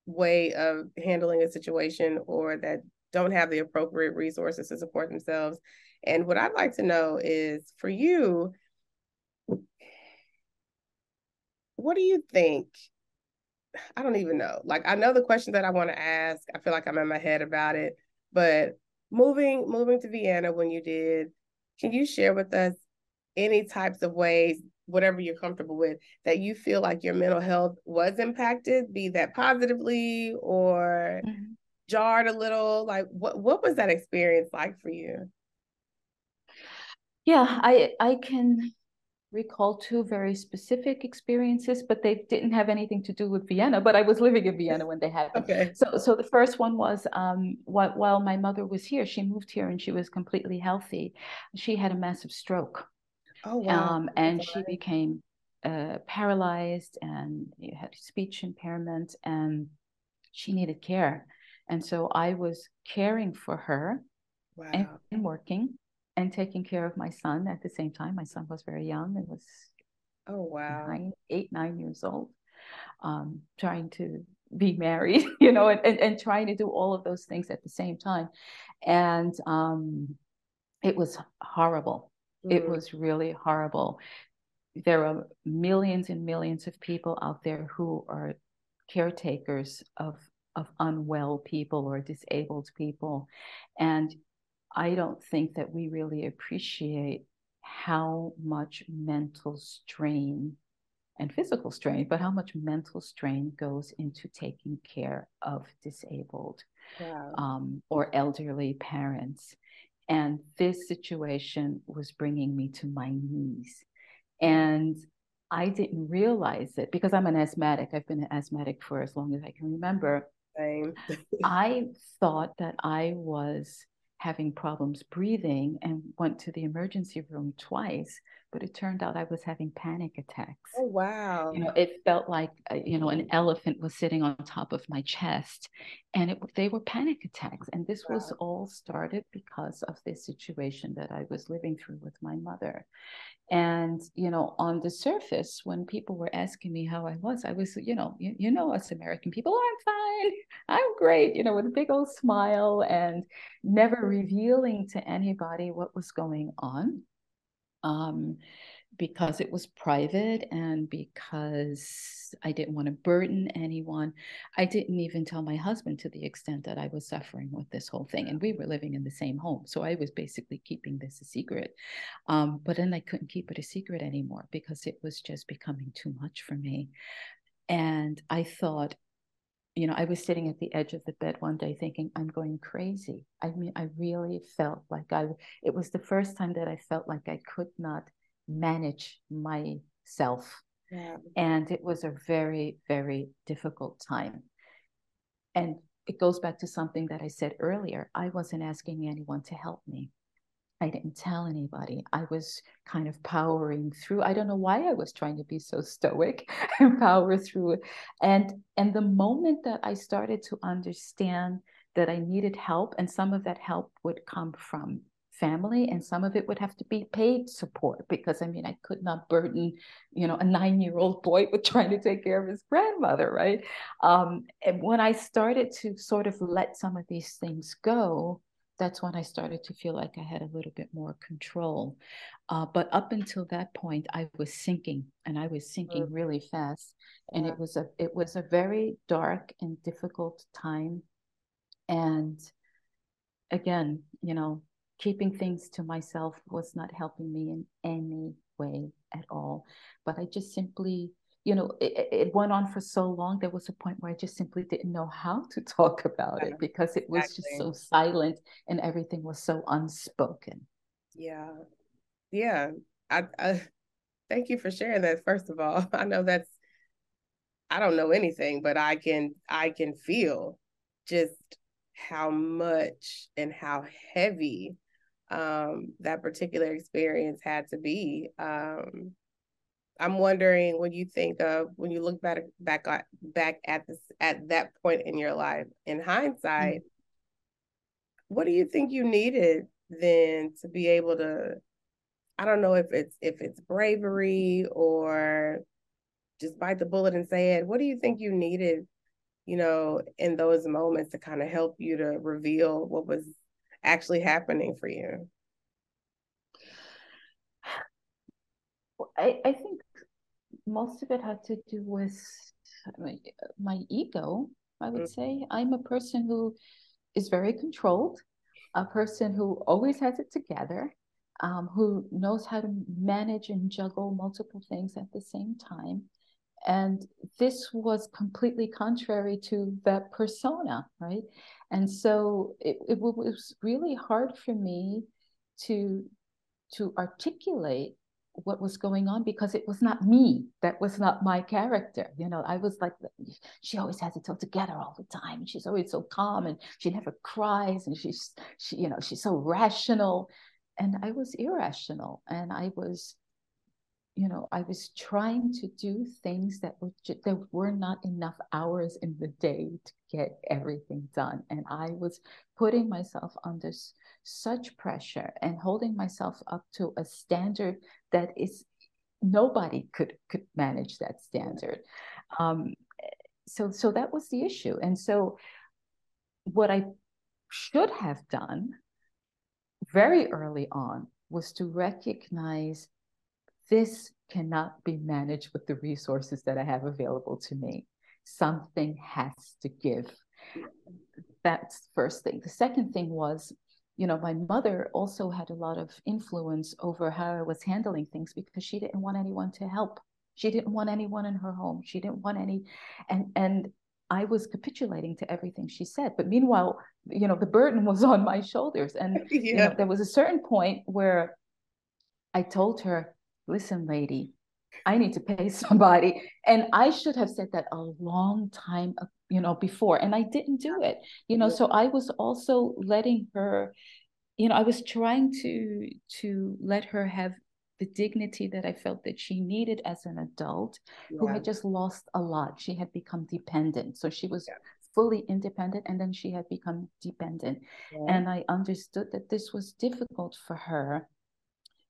way of handling a situation or that don't have the appropriate resources to support themselves. And what i'd like to know is for you what do you think? I don't even know. Like i know the question that i want to ask. I feel like i'm in my head about it but moving moving to Vienna when you did, can you share with us any types of ways, whatever you're comfortable with, that you feel like your mental health was impacted, be that positively or mm-hmm. jarred a little? Like what what was that experience like for you? Yeah, I I can recall two very specific experiences, but they didn't have anything to do with Vienna. But I was living in Vienna when they happened. Okay. So, so the first one was um, while, while my mother was here, she moved here and she was completely healthy. She had a massive stroke. Oh wow! Um, and she became uh, paralyzed and had speech impairment, and she needed care. And so I was caring for her wow. and, and working and taking care of my son at the same time. My son was very young and was oh wow nine, eight, nine years old, um, trying to be married, *laughs* you know, and, and, and trying to do all of those things at the same time. And um, it was horrible. Mm. It was really horrible. There are millions and millions of people out there who are caretakers of of unwell people or disabled people and I don't think that we really appreciate how much mental strain and physical strain, but how much mental strain goes into taking care of disabled wow. um, or elderly parents. And this situation was bringing me to my knees. And I didn't realize it because I'm an asthmatic. I've been an asthmatic for as long as I can remember. *laughs* I thought that I was having problems breathing and went to the emergency room twice but it turned out i was having panic attacks oh wow you know it felt like uh, you know an elephant was sitting on top of my chest and it, they were panic attacks and this wow. was all started because of this situation that i was living through with my mother and, you know, on the surface, when people were asking me how I was, I was, you know, you, you know, us American people, oh, I'm fine, I'm great, you know, with a big old smile and never revealing to anybody what was going on. Um, because it was private and because I didn't want to burden anyone. I didn't even tell my husband to the extent that I was suffering with this whole thing. And we were living in the same home. So I was basically keeping this a secret. Um, but then I couldn't keep it a secret anymore because it was just becoming too much for me. And I thought, you know, I was sitting at the edge of the bed one day thinking, I'm going crazy. I mean, I really felt like I, it was the first time that I felt like I could not manage myself. Yeah. And it was a very, very difficult time. And it goes back to something that I said earlier. I wasn't asking anyone to help me. I didn't tell anybody. I was kind of powering through. I don't know why I was trying to be so stoic *laughs* and power through. And and the moment that I started to understand that I needed help, and some of that help would come from family and some of it would have to be paid support because i mean i could not burden you know a nine year old boy with trying to take care of his grandmother right um, and when i started to sort of let some of these things go that's when i started to feel like i had a little bit more control uh, but up until that point i was sinking and i was sinking mm-hmm. really fast and yeah. it was a it was a very dark and difficult time and again you know keeping things to myself was not helping me in any way at all. But I just simply, you know, it, it, went on for so long. There was a point where I just simply didn't know how to talk about it because it was exactly. just so silent and everything was so unspoken. Yeah. Yeah. I, I thank you for sharing that. First of all, *laughs* I know that's I don't know anything, but I can I can feel just how much and how heavy um, that particular experience had to be. Um, I'm wondering when you think of when you look back back back at this at that point in your life in hindsight, mm-hmm. what do you think you needed then to be able to? I don't know if it's if it's bravery or just bite the bullet and say it. What do you think you needed, you know, in those moments to kind of help you to reveal what was actually happening for you? *sighs* I, I think most of it had to do with my, my ego, I would mm-hmm. say. I'm a person who is very controlled, a person who always has it together, um, who knows how to manage and juggle multiple things at the same time. And this was completely contrary to that persona, right? And so it, it was really hard for me to to articulate what was going on because it was not me. That was not my character you know. I was like she always has it all together all the time she's always so calm and she never cries and she's she you know she's so rational. And i was irrational and i was you know i was trying to do things that were just, there were not enough hours in the day to get everything done. And i was putting myself under such pressure and holding myself up to a standard that is nobody could could manage that standard um, so so that was the issue and so what i should have done very early on was to recognize this cannot be managed with the resources that I have available to me. Something has to give. That's the first thing. The second thing was, you know, my mother also had a lot of influence over how I was handling things because she didn't want anyone to help. She didn't want anyone in her home. She didn't want any, and and I was capitulating to everything she said. But meanwhile, you know, the burden was on my shoulders. And *laughs* yeah. you know, there was a certain point where I told her, listen, lady, I need to pay *laughs* somebody. And I should have said that a long time, you know, before, and I didn't do it, you know. So I was also letting her, you know, I was trying to to let her have the dignity that I felt that she needed as an adult yeah. who had just lost a lot. She had become dependent. So she was yeah. fully independent and then she had become dependent. Yeah. And I understood that this was difficult for her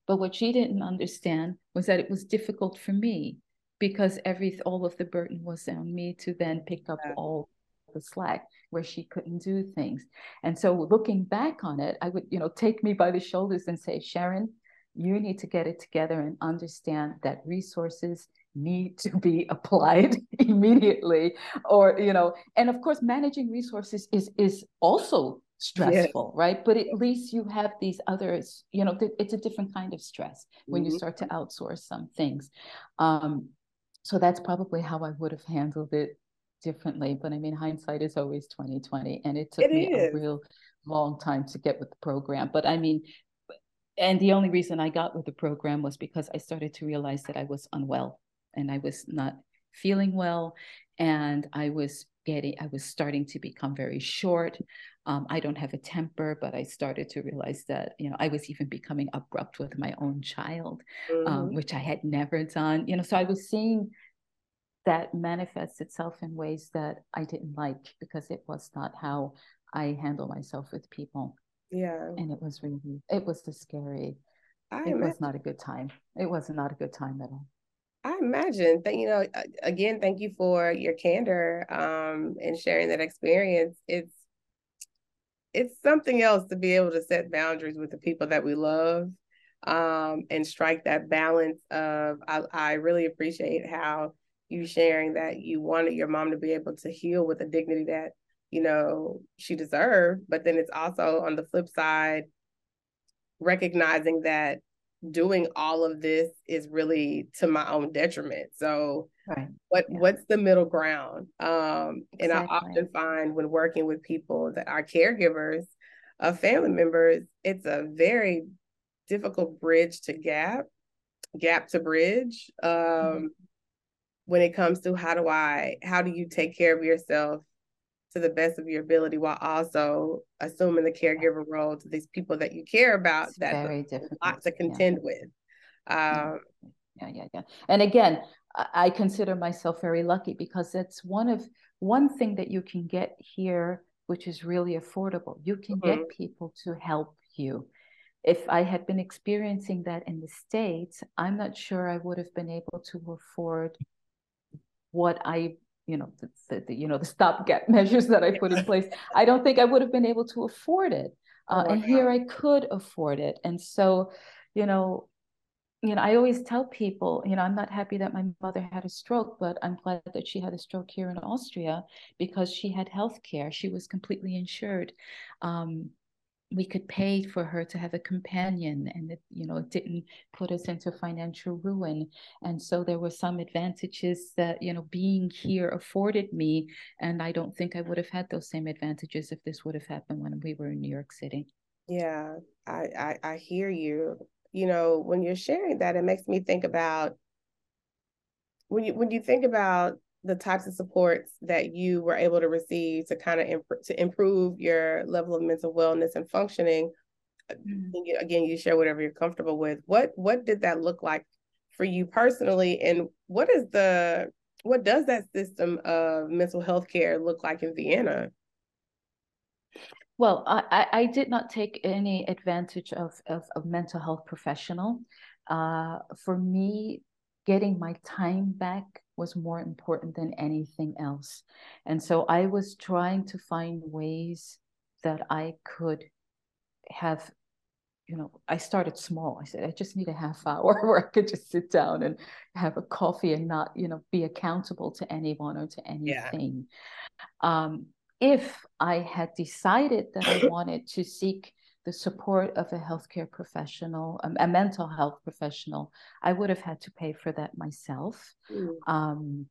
but what she didn't understand was that it was difficult for me because every all of the burden was on me to then pick up yeah. all the slack where she couldn't do things. And so looking back on it, I would, you know, take me by the shoulders and say, Sharon, you need to get it together and understand that resources need to be *laughs* applied immediately or you know and of course managing resources is is also stressful yeah. right but at least you have these others you know th- it's a different kind of stress when mm-hmm. you start to outsource some things um so that's probably how i would have handled it differently but i mean hindsight is always 2020 and it took it me is. a real long time to get with the program but i mean and the only reason i got with the program was because i started to realize that i was unwell and i was not feeling well and i was getting i was starting to become very short um, i don't have a temper but i started to realize that you know i was even becoming abrupt with my own child um, mm-hmm. um, which i had never done you know so i was seeing that manifests itself in ways that i didn't like because it was not how I handle myself with people. Yeah. And it was really, it was a scary, I it was not a good time. It was not a good time at all. I imagine that, you know, again, thank you for your candor um, and sharing that experience. It's, it's something else to be able to set boundaries with the people that we love um, and strike that balance of I, I really appreciate how you sharing that you wanted your mom to be able to heal with the dignity that you know she deserved but then it's also on the flip side recognizing that doing all of this is really to my own detriment so right. what yeah. what's the middle ground um exactly. and i often find when working with people that are caregivers of family members it's a very difficult bridge to gap gap to bridge um mm-hmm. when it comes to how do i how do you take care of yourself to the best of your ability while also assuming the caregiver role to these people that you care about it's that's very a lot to contend yeah. with um, yeah yeah yeah. And again i consider myself very lucky because it's one of one thing that you can get here which is really affordable. You can mm-hmm. get people to help you. If I had been experiencing that in the States, I'm not sure I would have been able to afford what I, you know, the, the you know, the stopgap *laughs* measures that I put in place. I don't think I would have been able to afford it. Uh, oh and here I could afford it. And so, you know, you know, I always tell people, you know, I'm not happy that my mother had a stroke, but I'm glad that she had a stroke here in Austria because she had health care. She was completely insured. Um, we could pay for her to have a companion and it you know it didn't put us into financial ruin. And so there were some advantages that you know being here afforded me and i don't think i would have had those same advantages if this would have happened when we were in new york city. Yeah i i, I hear you. You know when you're sharing that it makes me think about when you when you think about the types of supports that you were able to receive to kind of imp- to improve your level of mental wellness and functioning mm-hmm. again you share whatever you're comfortable with. What what did that look like for you personally and what is the what does that system of mental health care look like in vienna? Well i i did not take any advantage of of, of mental health professional. Uh, for me getting my time back was more important than anything else. And so I was trying to find ways that I could have, you know, I started small. I said, I just need a half *laughs* hour where I could just sit down and have a coffee and not, you know, be accountable to anyone or to anything. Yeah. Um, if I had decided that I *coughs* wanted to seek the support of a healthcare professional, a, a, mental health professional, I would have had to pay for that myself. Mm. Um,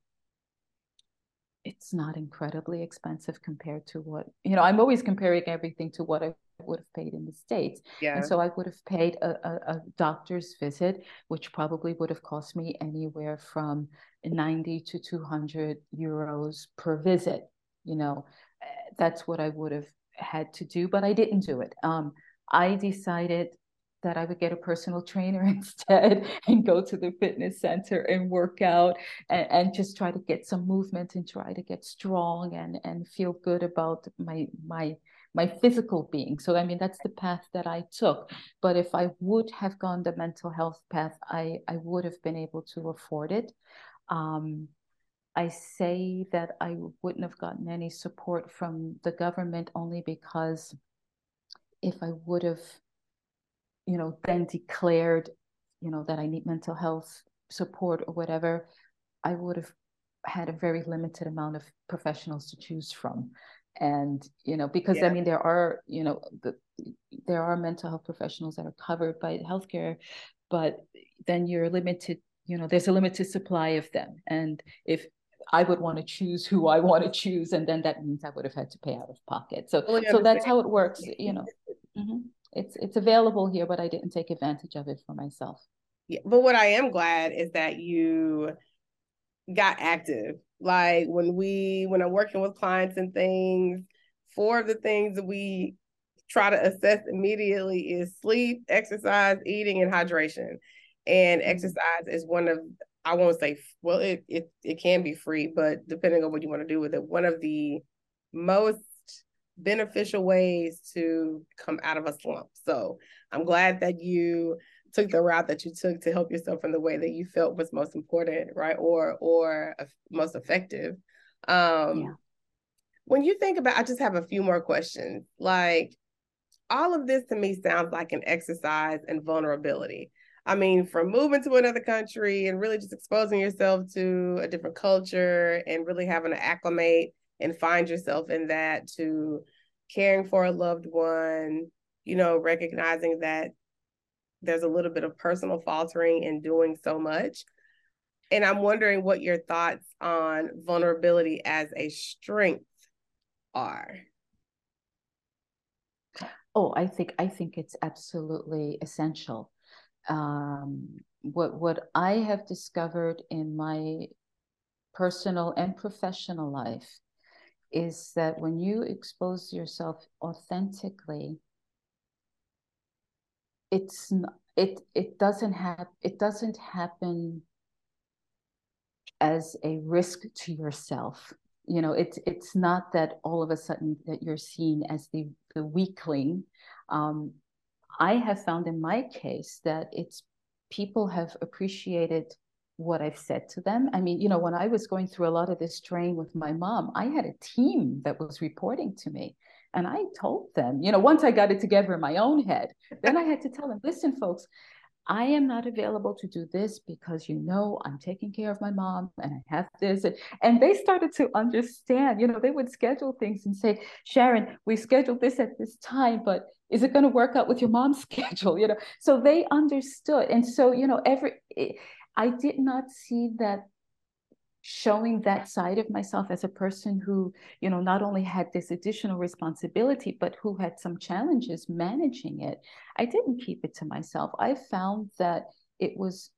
it's not incredibly expensive compared to what, you know, I'm always comparing everything to what I would have paid in the States. Yeah. And so I would have paid a, a, a doctor's visit, which probably would have cost me anywhere from 90 to 200 euros per visit. You know, eh, that's what I would have had to do, but I didn't do it. Um, I decided that I would get a personal trainer *laughs* instead and go to the fitness center and work out and, and, just try to get some movement and try to get strong and, and feel good about my my my physical being. So I mean that's the path that I took. But if I would have gone the mental health path, I, I would have been able to afford it. Um, I say that I wouldn't have gotten any support from the government only because if I would have, you know, then declared, you know, that I need mental health support or whatever, I would have had a very limited amount of professionals to choose from. And, you know, because yeah. I mean, there are, you know, the, there are mental health professionals that are covered by healthcare, but then you're limited, you know, there's a limited supply of them. And if I would want to choose who I want to choose, and then that means I would have had to pay out of pocket. So, so that's how it works. You know, mm-hmm. it's it's available here, but I didn't take advantage of it for myself. Yeah, but what I am glad is that you got active. Like when we when I'm working with clients and things, four of the things that we try to assess immediately is sleep, exercise, eating, and hydration. And mm-hmm. exercise is one of I won't say well, it it it can be free, but depending on what you want to do with it, one of the most beneficial ways to come out of a slump. So I'm glad that you took the route that you took to help yourself in the way that you felt was most important, right? Or or most effective. Um yeah. when you think about I just have a few more questions. Like all of this to me sounds like an exercise in vulnerability. I mean, from moving to another country and really just exposing yourself to a different culture and really having to acclimate and find yourself in that to caring for a loved one, you know, recognizing that there's a little bit of personal faltering in doing so much. And I'm wondering what your thoughts on vulnerability as a strength are. Oh, I think I think it's absolutely essential. Um, what what I have discovered in my personal and professional life is that when you expose yourself authentically, it's it it doesn't have it doesn't happen as a risk to yourself. You know it's it's not that all of a sudden that you're seen as the the weakling um, i have found in my case that it's people have appreciated what i've said to them. I mean you know when i was going through a lot of this strain with my mom i had a team that was reporting to me and i told them you know once i got it together in my own head then i had to tell them listen folks I am not available to do this because you know I'm taking care of my mom and I have this. And, and they started to understand, you know, they would schedule things and say, Sharon, we scheduled this at this time, but is it going to work out with your mom's *laughs* schedule? You know, so they understood. And so, you know, every, I did not see that showing that side of myself as a person who you know not only had this additional responsibility but who had some challenges managing it i didn't keep it to myself. I found that it was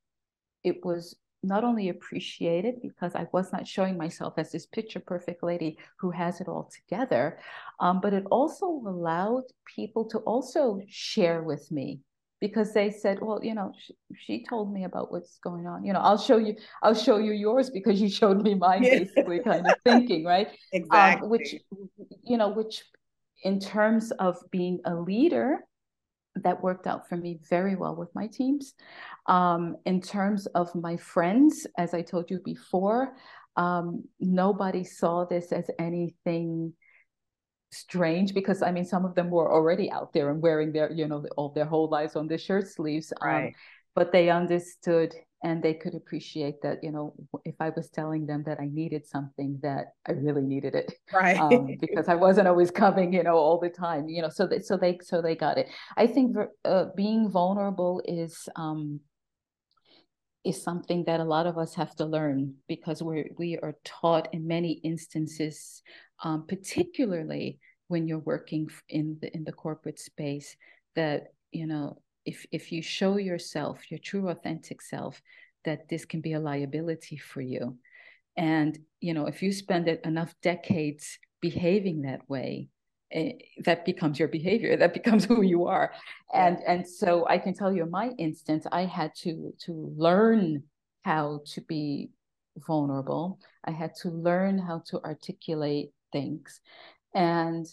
it was not only appreciated because I was not showing myself as this picture perfect lady who has it all together, um, but it also allowed people to also share with me because they said, well, you know, she, she, told me about what's going on. You know, I'll show you, I'll show you yours because you showed me mine, basically, kind of thinking, right? *laughs* Exactly. Um, which, you know, which in terms of being a leader, that worked out for me very well with my teams. Um, in terms of my friends, as I told you before, um, nobody saw this as anything strange because I mean some of them were already out there and wearing their you know all their whole lives on their shirt sleeves um, right. Um, but they understood and they could appreciate that you know if I was telling them that I needed something that I really needed it right um, *laughs* because I wasn't always coming you know all the time you know so they so they so they got it I think uh, being vulnerable is um is something that a lot of us have to learn because we we are taught in many instances, um, particularly when you're working in the in the corporate space, that you know if if you show yourself your true authentic self, that this can be a liability for you, and you know if you spend enough decades behaving that way, Eh, that becomes your behavior that *laughs* becomes who you are. And and so i can tell you in my instance i had to to learn how to be vulnerable. I had to learn how to articulate things. And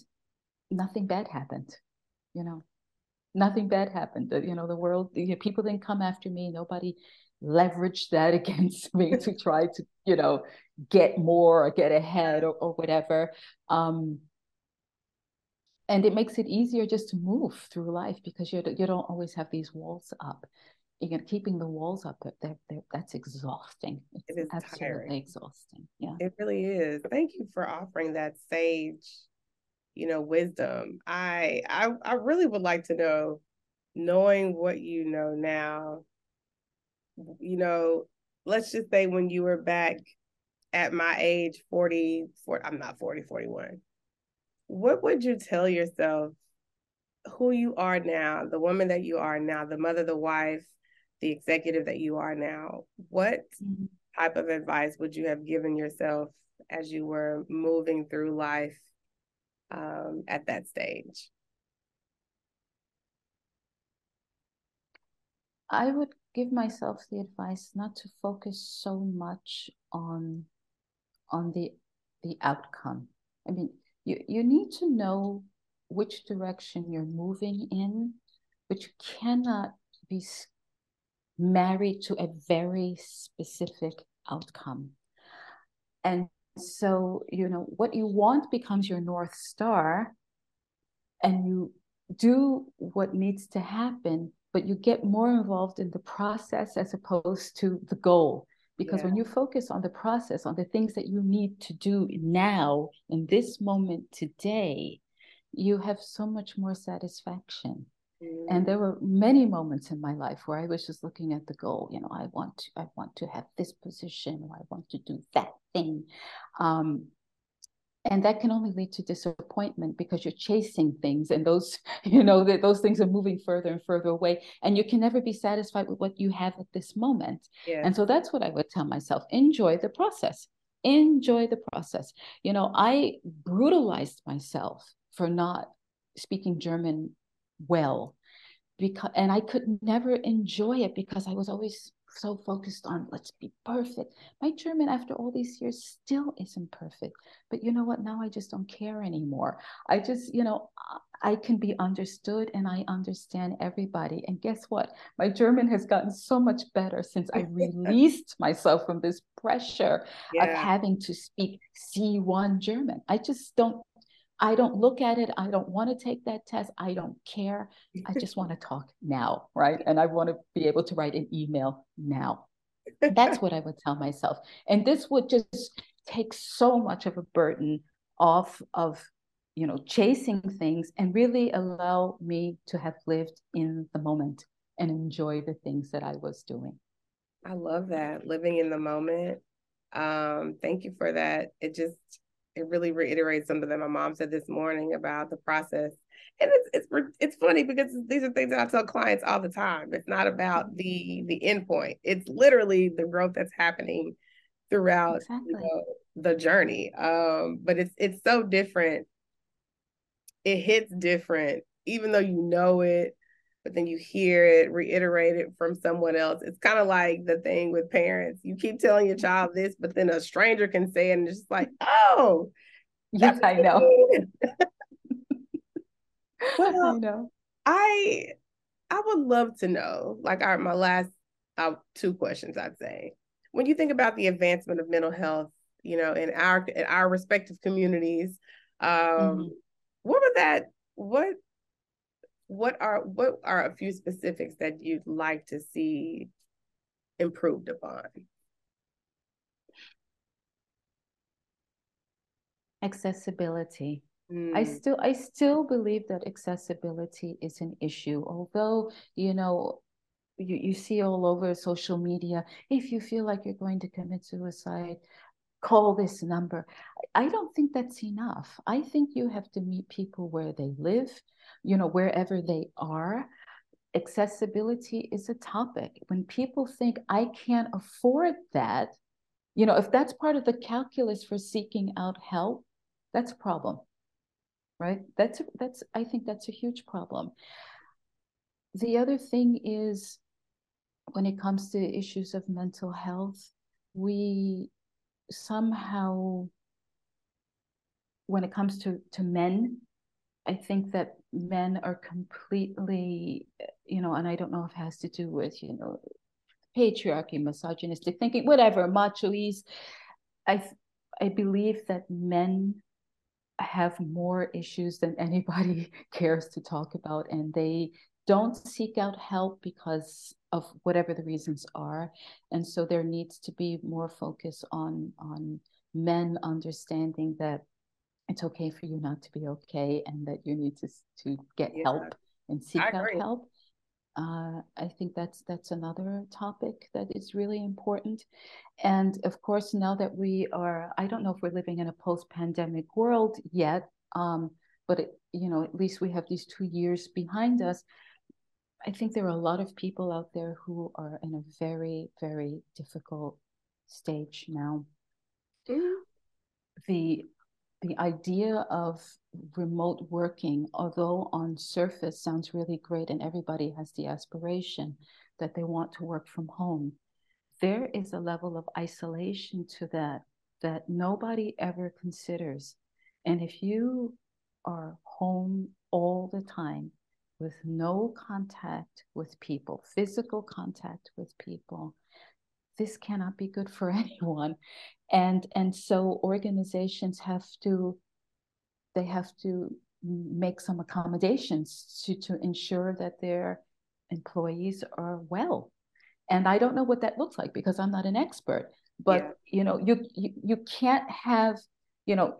nothing bad happened you know? Nothing bad happened. You know the world people didn't come after me. Nobody leveraged that *laughs* against me to try to you know get more or get ahead or, or whatever. Um and it makes it easier just to move through life because you you don't always have these walls up. You know, keeping the walls up, they're, they're, that's exhausting. It's it is absolutely tiring. exhausting. Yeah, it really is. Thank you for offering that sage, you know, wisdom. I I I really would like to know, knowing what you know now. You know, let's just say when you were back at my age 40, 40 I'm not 40, 41 what would you tell yourself who you are now, the woman that you are now, the mother, the wife, the executive that you are now? What mm-hmm. type of advice would you have given yourself as you were moving through life um, at that stage? I would give myself the advice not to focus so much on on the the outcome. I mean, you, you need to know which direction you're moving in, but you cannot be married to a very specific outcome. And so, you know, what you want becomes your North Star, and you do what needs to happen, but you get more involved in the process as opposed to the goal. Because yeah. when you focus on the process, on the things that you need to do now, in this moment today, you have so much more satisfaction. Mm. And there were many moments in my life where I was just looking at the goal. You know, I want to, I want to have this position, or I want to do that thing. Um, and that can only lead to disappointment because you're chasing things and those *laughs* you know that those things are moving further and further away and you can never be satisfied with what you have at this moment yeah. and so that's what i would tell myself enjoy the process enjoy the process you know i brutalized myself for not speaking german well because and i could never enjoy it because i was always so focused on let's be perfect. My German, after all these years, still isn't perfect. But you know what? Now I just don't care anymore. I just, you know, I can be understood and I understand everybody. And guess what? My German has gotten so much better since I *laughs* released myself from this pressure yeah. of having to speak C1 German. I just don't I don't look at it. I don't want to take that test. I don't care. I just want to talk now, right? And I want to be able to write an email now. That's what I would tell myself. And this would just take so much of a burden off of, you know, chasing things and really allow me to have lived in the moment and enjoy the things that I was doing. I love that living in the moment. Um, thank you for that. It just it really reiterates something that my mom said this morning about the process. And it's it's it's funny because these are things that I tell clients all the time. It's not about the the end point. It's literally the growth that's happening throughout exactly. you know, the journey. Um, but it's it's so different. It hits different, even though you know it but then you hear it reiterated from someone else. It's kind of like the thing with parents. You keep telling your child this, but then a stranger can say it and it's just like, oh, yes, I know. *laughs* well, I know. I I would love to know, like our my last uh, two questions, I'd say. When you think about the advancement of mental health, you know, in our in our respective communities, um, mm-hmm. what would that what what are what are a few specifics that you'd like to see improved upon? Accessibility. Mm. I still I still believe that accessibility is an issue. Although, you know, you, you see all over social media, if you feel like you're going to commit suicide, call this number. I don't think that's enough. I think you have to meet people where they live you know, wherever they are. Accessibility is a topic. When people think, I can't afford that, you know, if that's part of the calculus for seeking out help, that's a problem, right? That's, that's, I think that's a huge problem. The other thing is when it comes to issues of mental health, we somehow, when it comes to, to men, I think that men are completely, you know, and I don't know if it has to do with, you know, patriarchy, misogynistic thinking, whatever, machoese. I I believe that men have more issues than anybody *laughs* cares to talk about, and they don't seek out help because of whatever the reasons are. And so there needs to be more focus on on men understanding that it's okay for you not to be okay and that you need to to get yeah. help and seek out help uh, I think that's that's another topic that is really important, and of course now that we are, I don't know if we're living in a post-pandemic world yet, um, but it, you know at least we have these two years behind us. I think there are a lot of people out there who are in a very very difficult stage now. Mm-hmm. The the idea of remote working, although on surface sounds really great and everybody has the aspiration that they want to work from home, there is a level of isolation to that that nobody ever considers. And if you are home all the time with no contact with people, physical contact with people, this cannot be good for *laughs* anyone. And and so organizations have to they have to make some accommodations to, to ensure that their employees are well. And I don't know what that looks like because I'm not an expert. But yeah. you know, you, you you can't have, you know,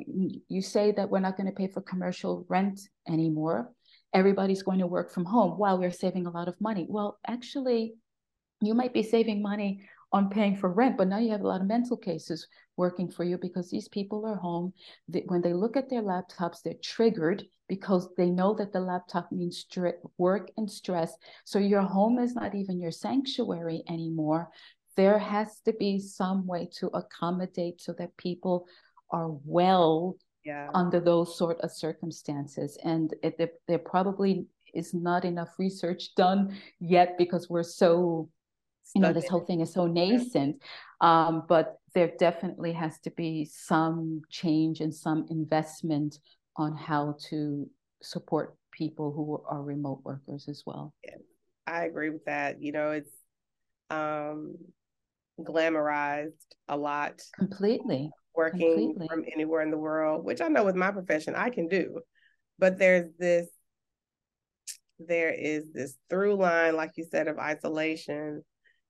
you say that we're not going to pay for commercial rent anymore. Everybody's going to work from home while we're saving a lot of money. Well, actually, you might be saving money on paying for rent, but now you have a lot of mental cases working for you because these people are home. They, when they look at their laptops, they're triggered because they know that the laptop means work and stress. So your home is not even your sanctuary anymore. There has to be some way to accommodate so that people are well yeah. under those sort of circumstances. And it, there, there probably is not enough research done yet because we're so you know this whole thing is so nascent um, but there definitely has to be some change and some investment on how to support people who are remote workers as well. Yeah, i agree with that you know it's um, glamorized a lot. Completely working completely. from anywhere in the world which i know with my profession i can do but there's this there is this through line like you said of isolation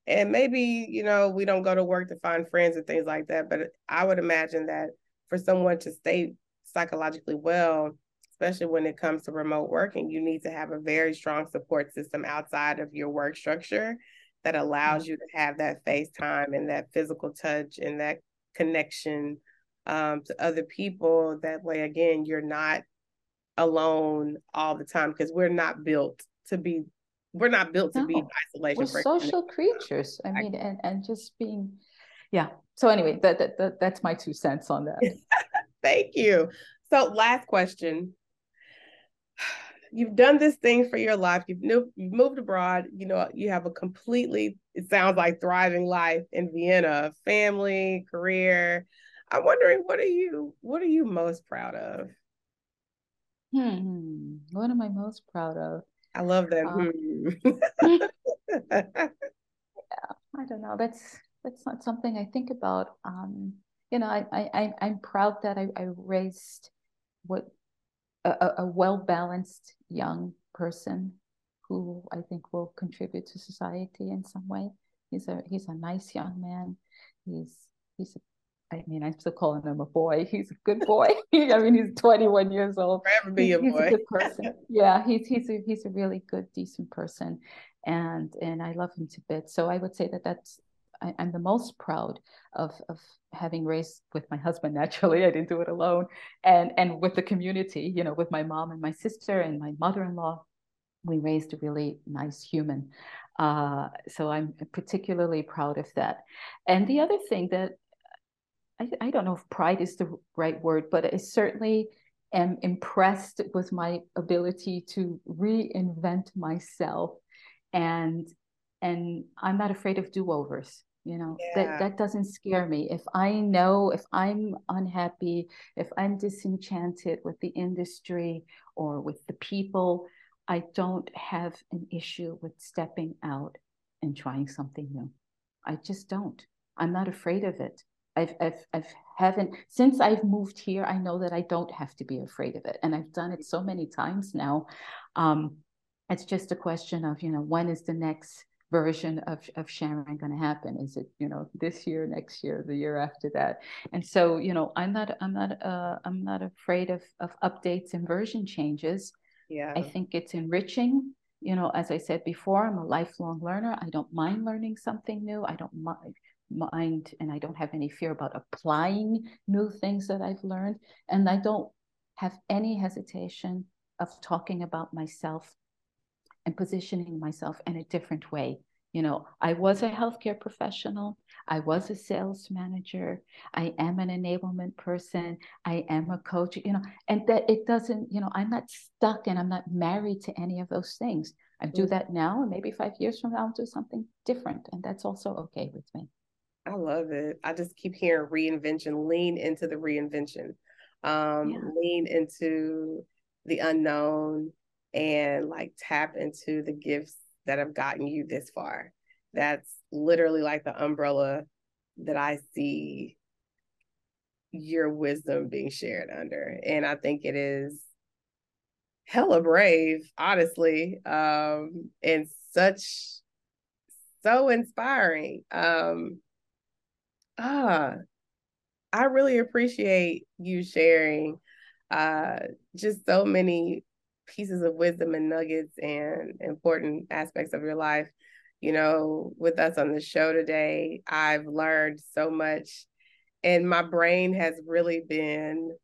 and maybe you know we don't go to work to find friends and things like that but i would imagine that for someone to stay psychologically well especially when it comes to remote working you need to have a very strong support system outside of your work structure that allows mm-hmm. you to have that face time and that physical touch and that connection um, to other people that way again you're not alone all the time because we're not built to be we're not built to no, be isolation. We're social creatures. I mean, and and just being, yeah. So anyway, that, that, that that's my two cents on that. *laughs* Thank you. So last question. You've done this thing for your life. You've moved, you've moved abroad. You know, you have a completely, it sounds like thriving life in Vienna, family, career. I'm wondering, what are you, what are you most proud of? Hmm. What am I most proud of? I love that. Um, hmm. *laughs* yeah, I don't know. That's that's not something I think about. Um, you know, I I I'm proud that I, I raised what a, a well balanced young person who I think will contribute to society in some way. He's a he's a nice young man. He's he's a I mean, I'm still calling him a boy. He's a good boy. *laughs* I mean, he's 21 years old. Forever be a he's boy. a good *laughs* person. yeah, he's he's a, he's a really good, decent person, and and I love him to bits. So I would say that that's I, am the most proud of of having raised with my husband. Naturally, I didn't do it alone, and and with the community. You know, with my mom and my sister and my mother-in-law, we raised a really nice human. Uh, so I'm particularly proud of that. And the other thing that I, I don't know if pride is the right word, but I certainly am impressed with my ability to reinvent myself and and I'm not afraid of do-overs. You know, yeah. that, that doesn't scare me. If I know if I'm unhappy, if I'm disenchanted with the industry or with the people, I don't have an issue with stepping out and trying something new. I just don't. I'm not afraid of it. I've, I've, I've haven't, since I've moved here, I know that I don't have to be afraid of it. And I've done it so many times now. Um, it's just a question of, you know, when is the next version of, of Sharon going to happen? Is it, you know, this year, next year, the year after that? And so, you know, I'm not, I'm not, uh, I'm not afraid of, of updates and version changes. Yeah. I think it's enriching you know, as I said before, I'm a lifelong learner. I don't mind learning something new. I don't mind mind and I don't have any fear about applying new things that I've learned. And I don't have any hesitation of talking about myself and positioning myself in a different way. You know, I was a healthcare professional. I was a sales manager. I am an enablement person. I am a coach, you know, and that it doesn't, you know, I'm not stuck and I'm not married to any of those things. I do mm. that now, and maybe five years from now, I'll do something different. And that's also okay with me. I love it. I just keep hearing reinvention, lean into the reinvention. um, yeah. lean into the unknown and like tap into the gifts that have gotten you this far. That's literally like the umbrella that I see your wisdom being shared under. And I think it is hella brave, honestly, um, and such so inspiring. Um, ah, I really appreciate you sharing uh, just so many pieces of wisdom and nuggets and important aspects of your life. You know, with us on the show today, I've learned so much, and my brain has really been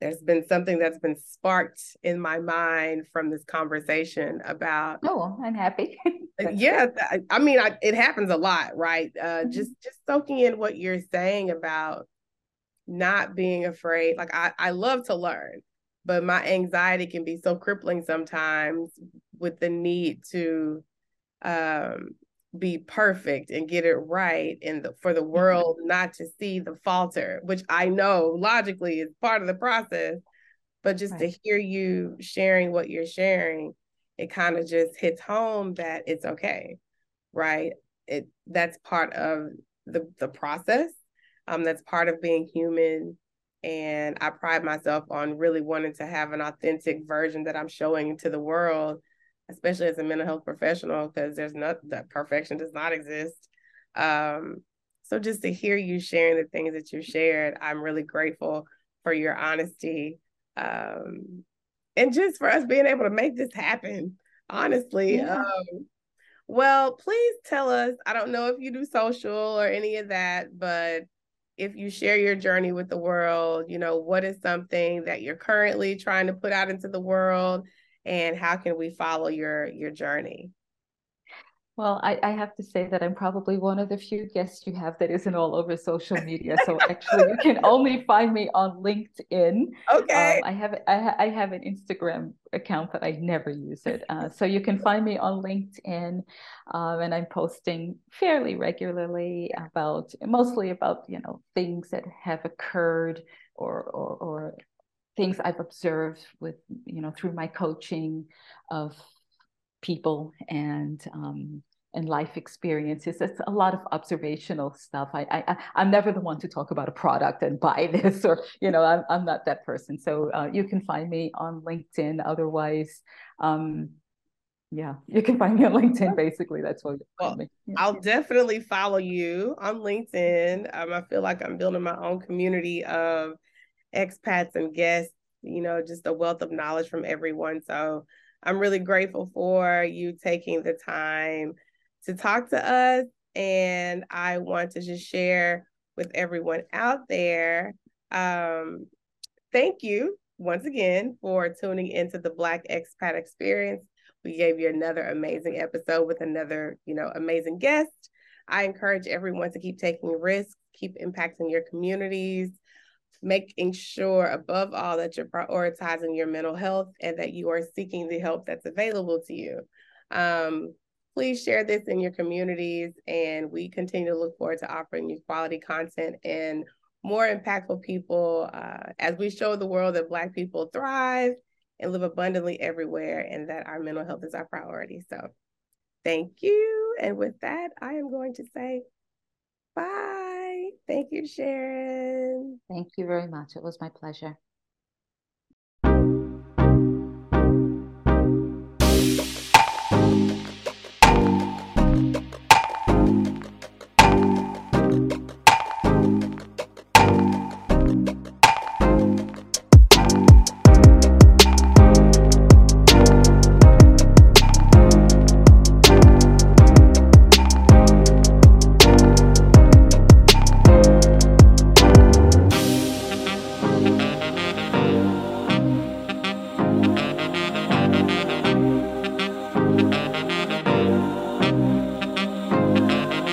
there's been something that's been sparked in my mind from this conversation about oh i'm happy *laughs* yeah I, I, mean I, it happens a lot right uh, mm-hmm. just just soaking in what you're saying about not being afraid like I, I love to learn but my anxiety can be so crippling sometimes with the need to um, be perfect and get it right and the, for the mm-hmm. world not to see the falter which i know logically is part of the process but just right. to hear you sharing what you're sharing it kind of just hits home that it's okay right it that's part of the the process um that's part of being human and i pride myself on really wanting to have an authentic version that i'm showing to the world especially as a mental health professional, because there's not that perfection does not exist. Um, so just to hear you sharing the things that you shared, I'm really grateful for your honesty. Um, and just for us being able to make this happen, honestly. Yeah. Um, well, please tell us. I don't know if you do social or any of that, but if you share your journey with the world, you know, what is something that you're currently trying to put out into the world and how can we follow your your journey well, I, I, have to say that I'm probably one of the few guests you have that isn't all over social media. So actually, you can *laughs* only find me on LinkedIn. Okay. Um, I have I, ha- I, have an Instagram account, but I never use it. Uh, so you can find me on LinkedIn, um, and I'm posting fairly regularly about mostly about you know things that have occurred or or, or things I've observed with, you know, through my coaching of people and um, and life experiences. It's a lot of observational stuff. I, I I'm never the one to talk about a product and buy *laughs* this or you know I'm I'm not that person. So uh, you can find me on LinkedIn. Otherwise, um, yeah, you can find me on LinkedIn. Basically, that's what well, I'll definitely follow you on LinkedIn. Um, I feel like I'm building my own community of expats and guests, you know, just a wealth of knowledge from everyone. So I'm really grateful for you taking the time to talk to us. And I want to just share with everyone out there. Um, thank you once again for tuning into the Black Expat Experience. We gave you another amazing episode with another, you know, amazing guest. I encourage everyone to keep taking risks, keep impacting your communities, making sure above all that you're prioritizing your mental health and that you are seeking the help that's available to you. Um, please share this in your communities, and we continue to look forward to offering you quality content and more impactful people uh, as we show the world that Black people thrive and live abundantly everywhere, and that our mental health is our priority. So, thank you. And with that, I am going to say bye. Thank you, Sharon. Thank you very much. It was my pleasure.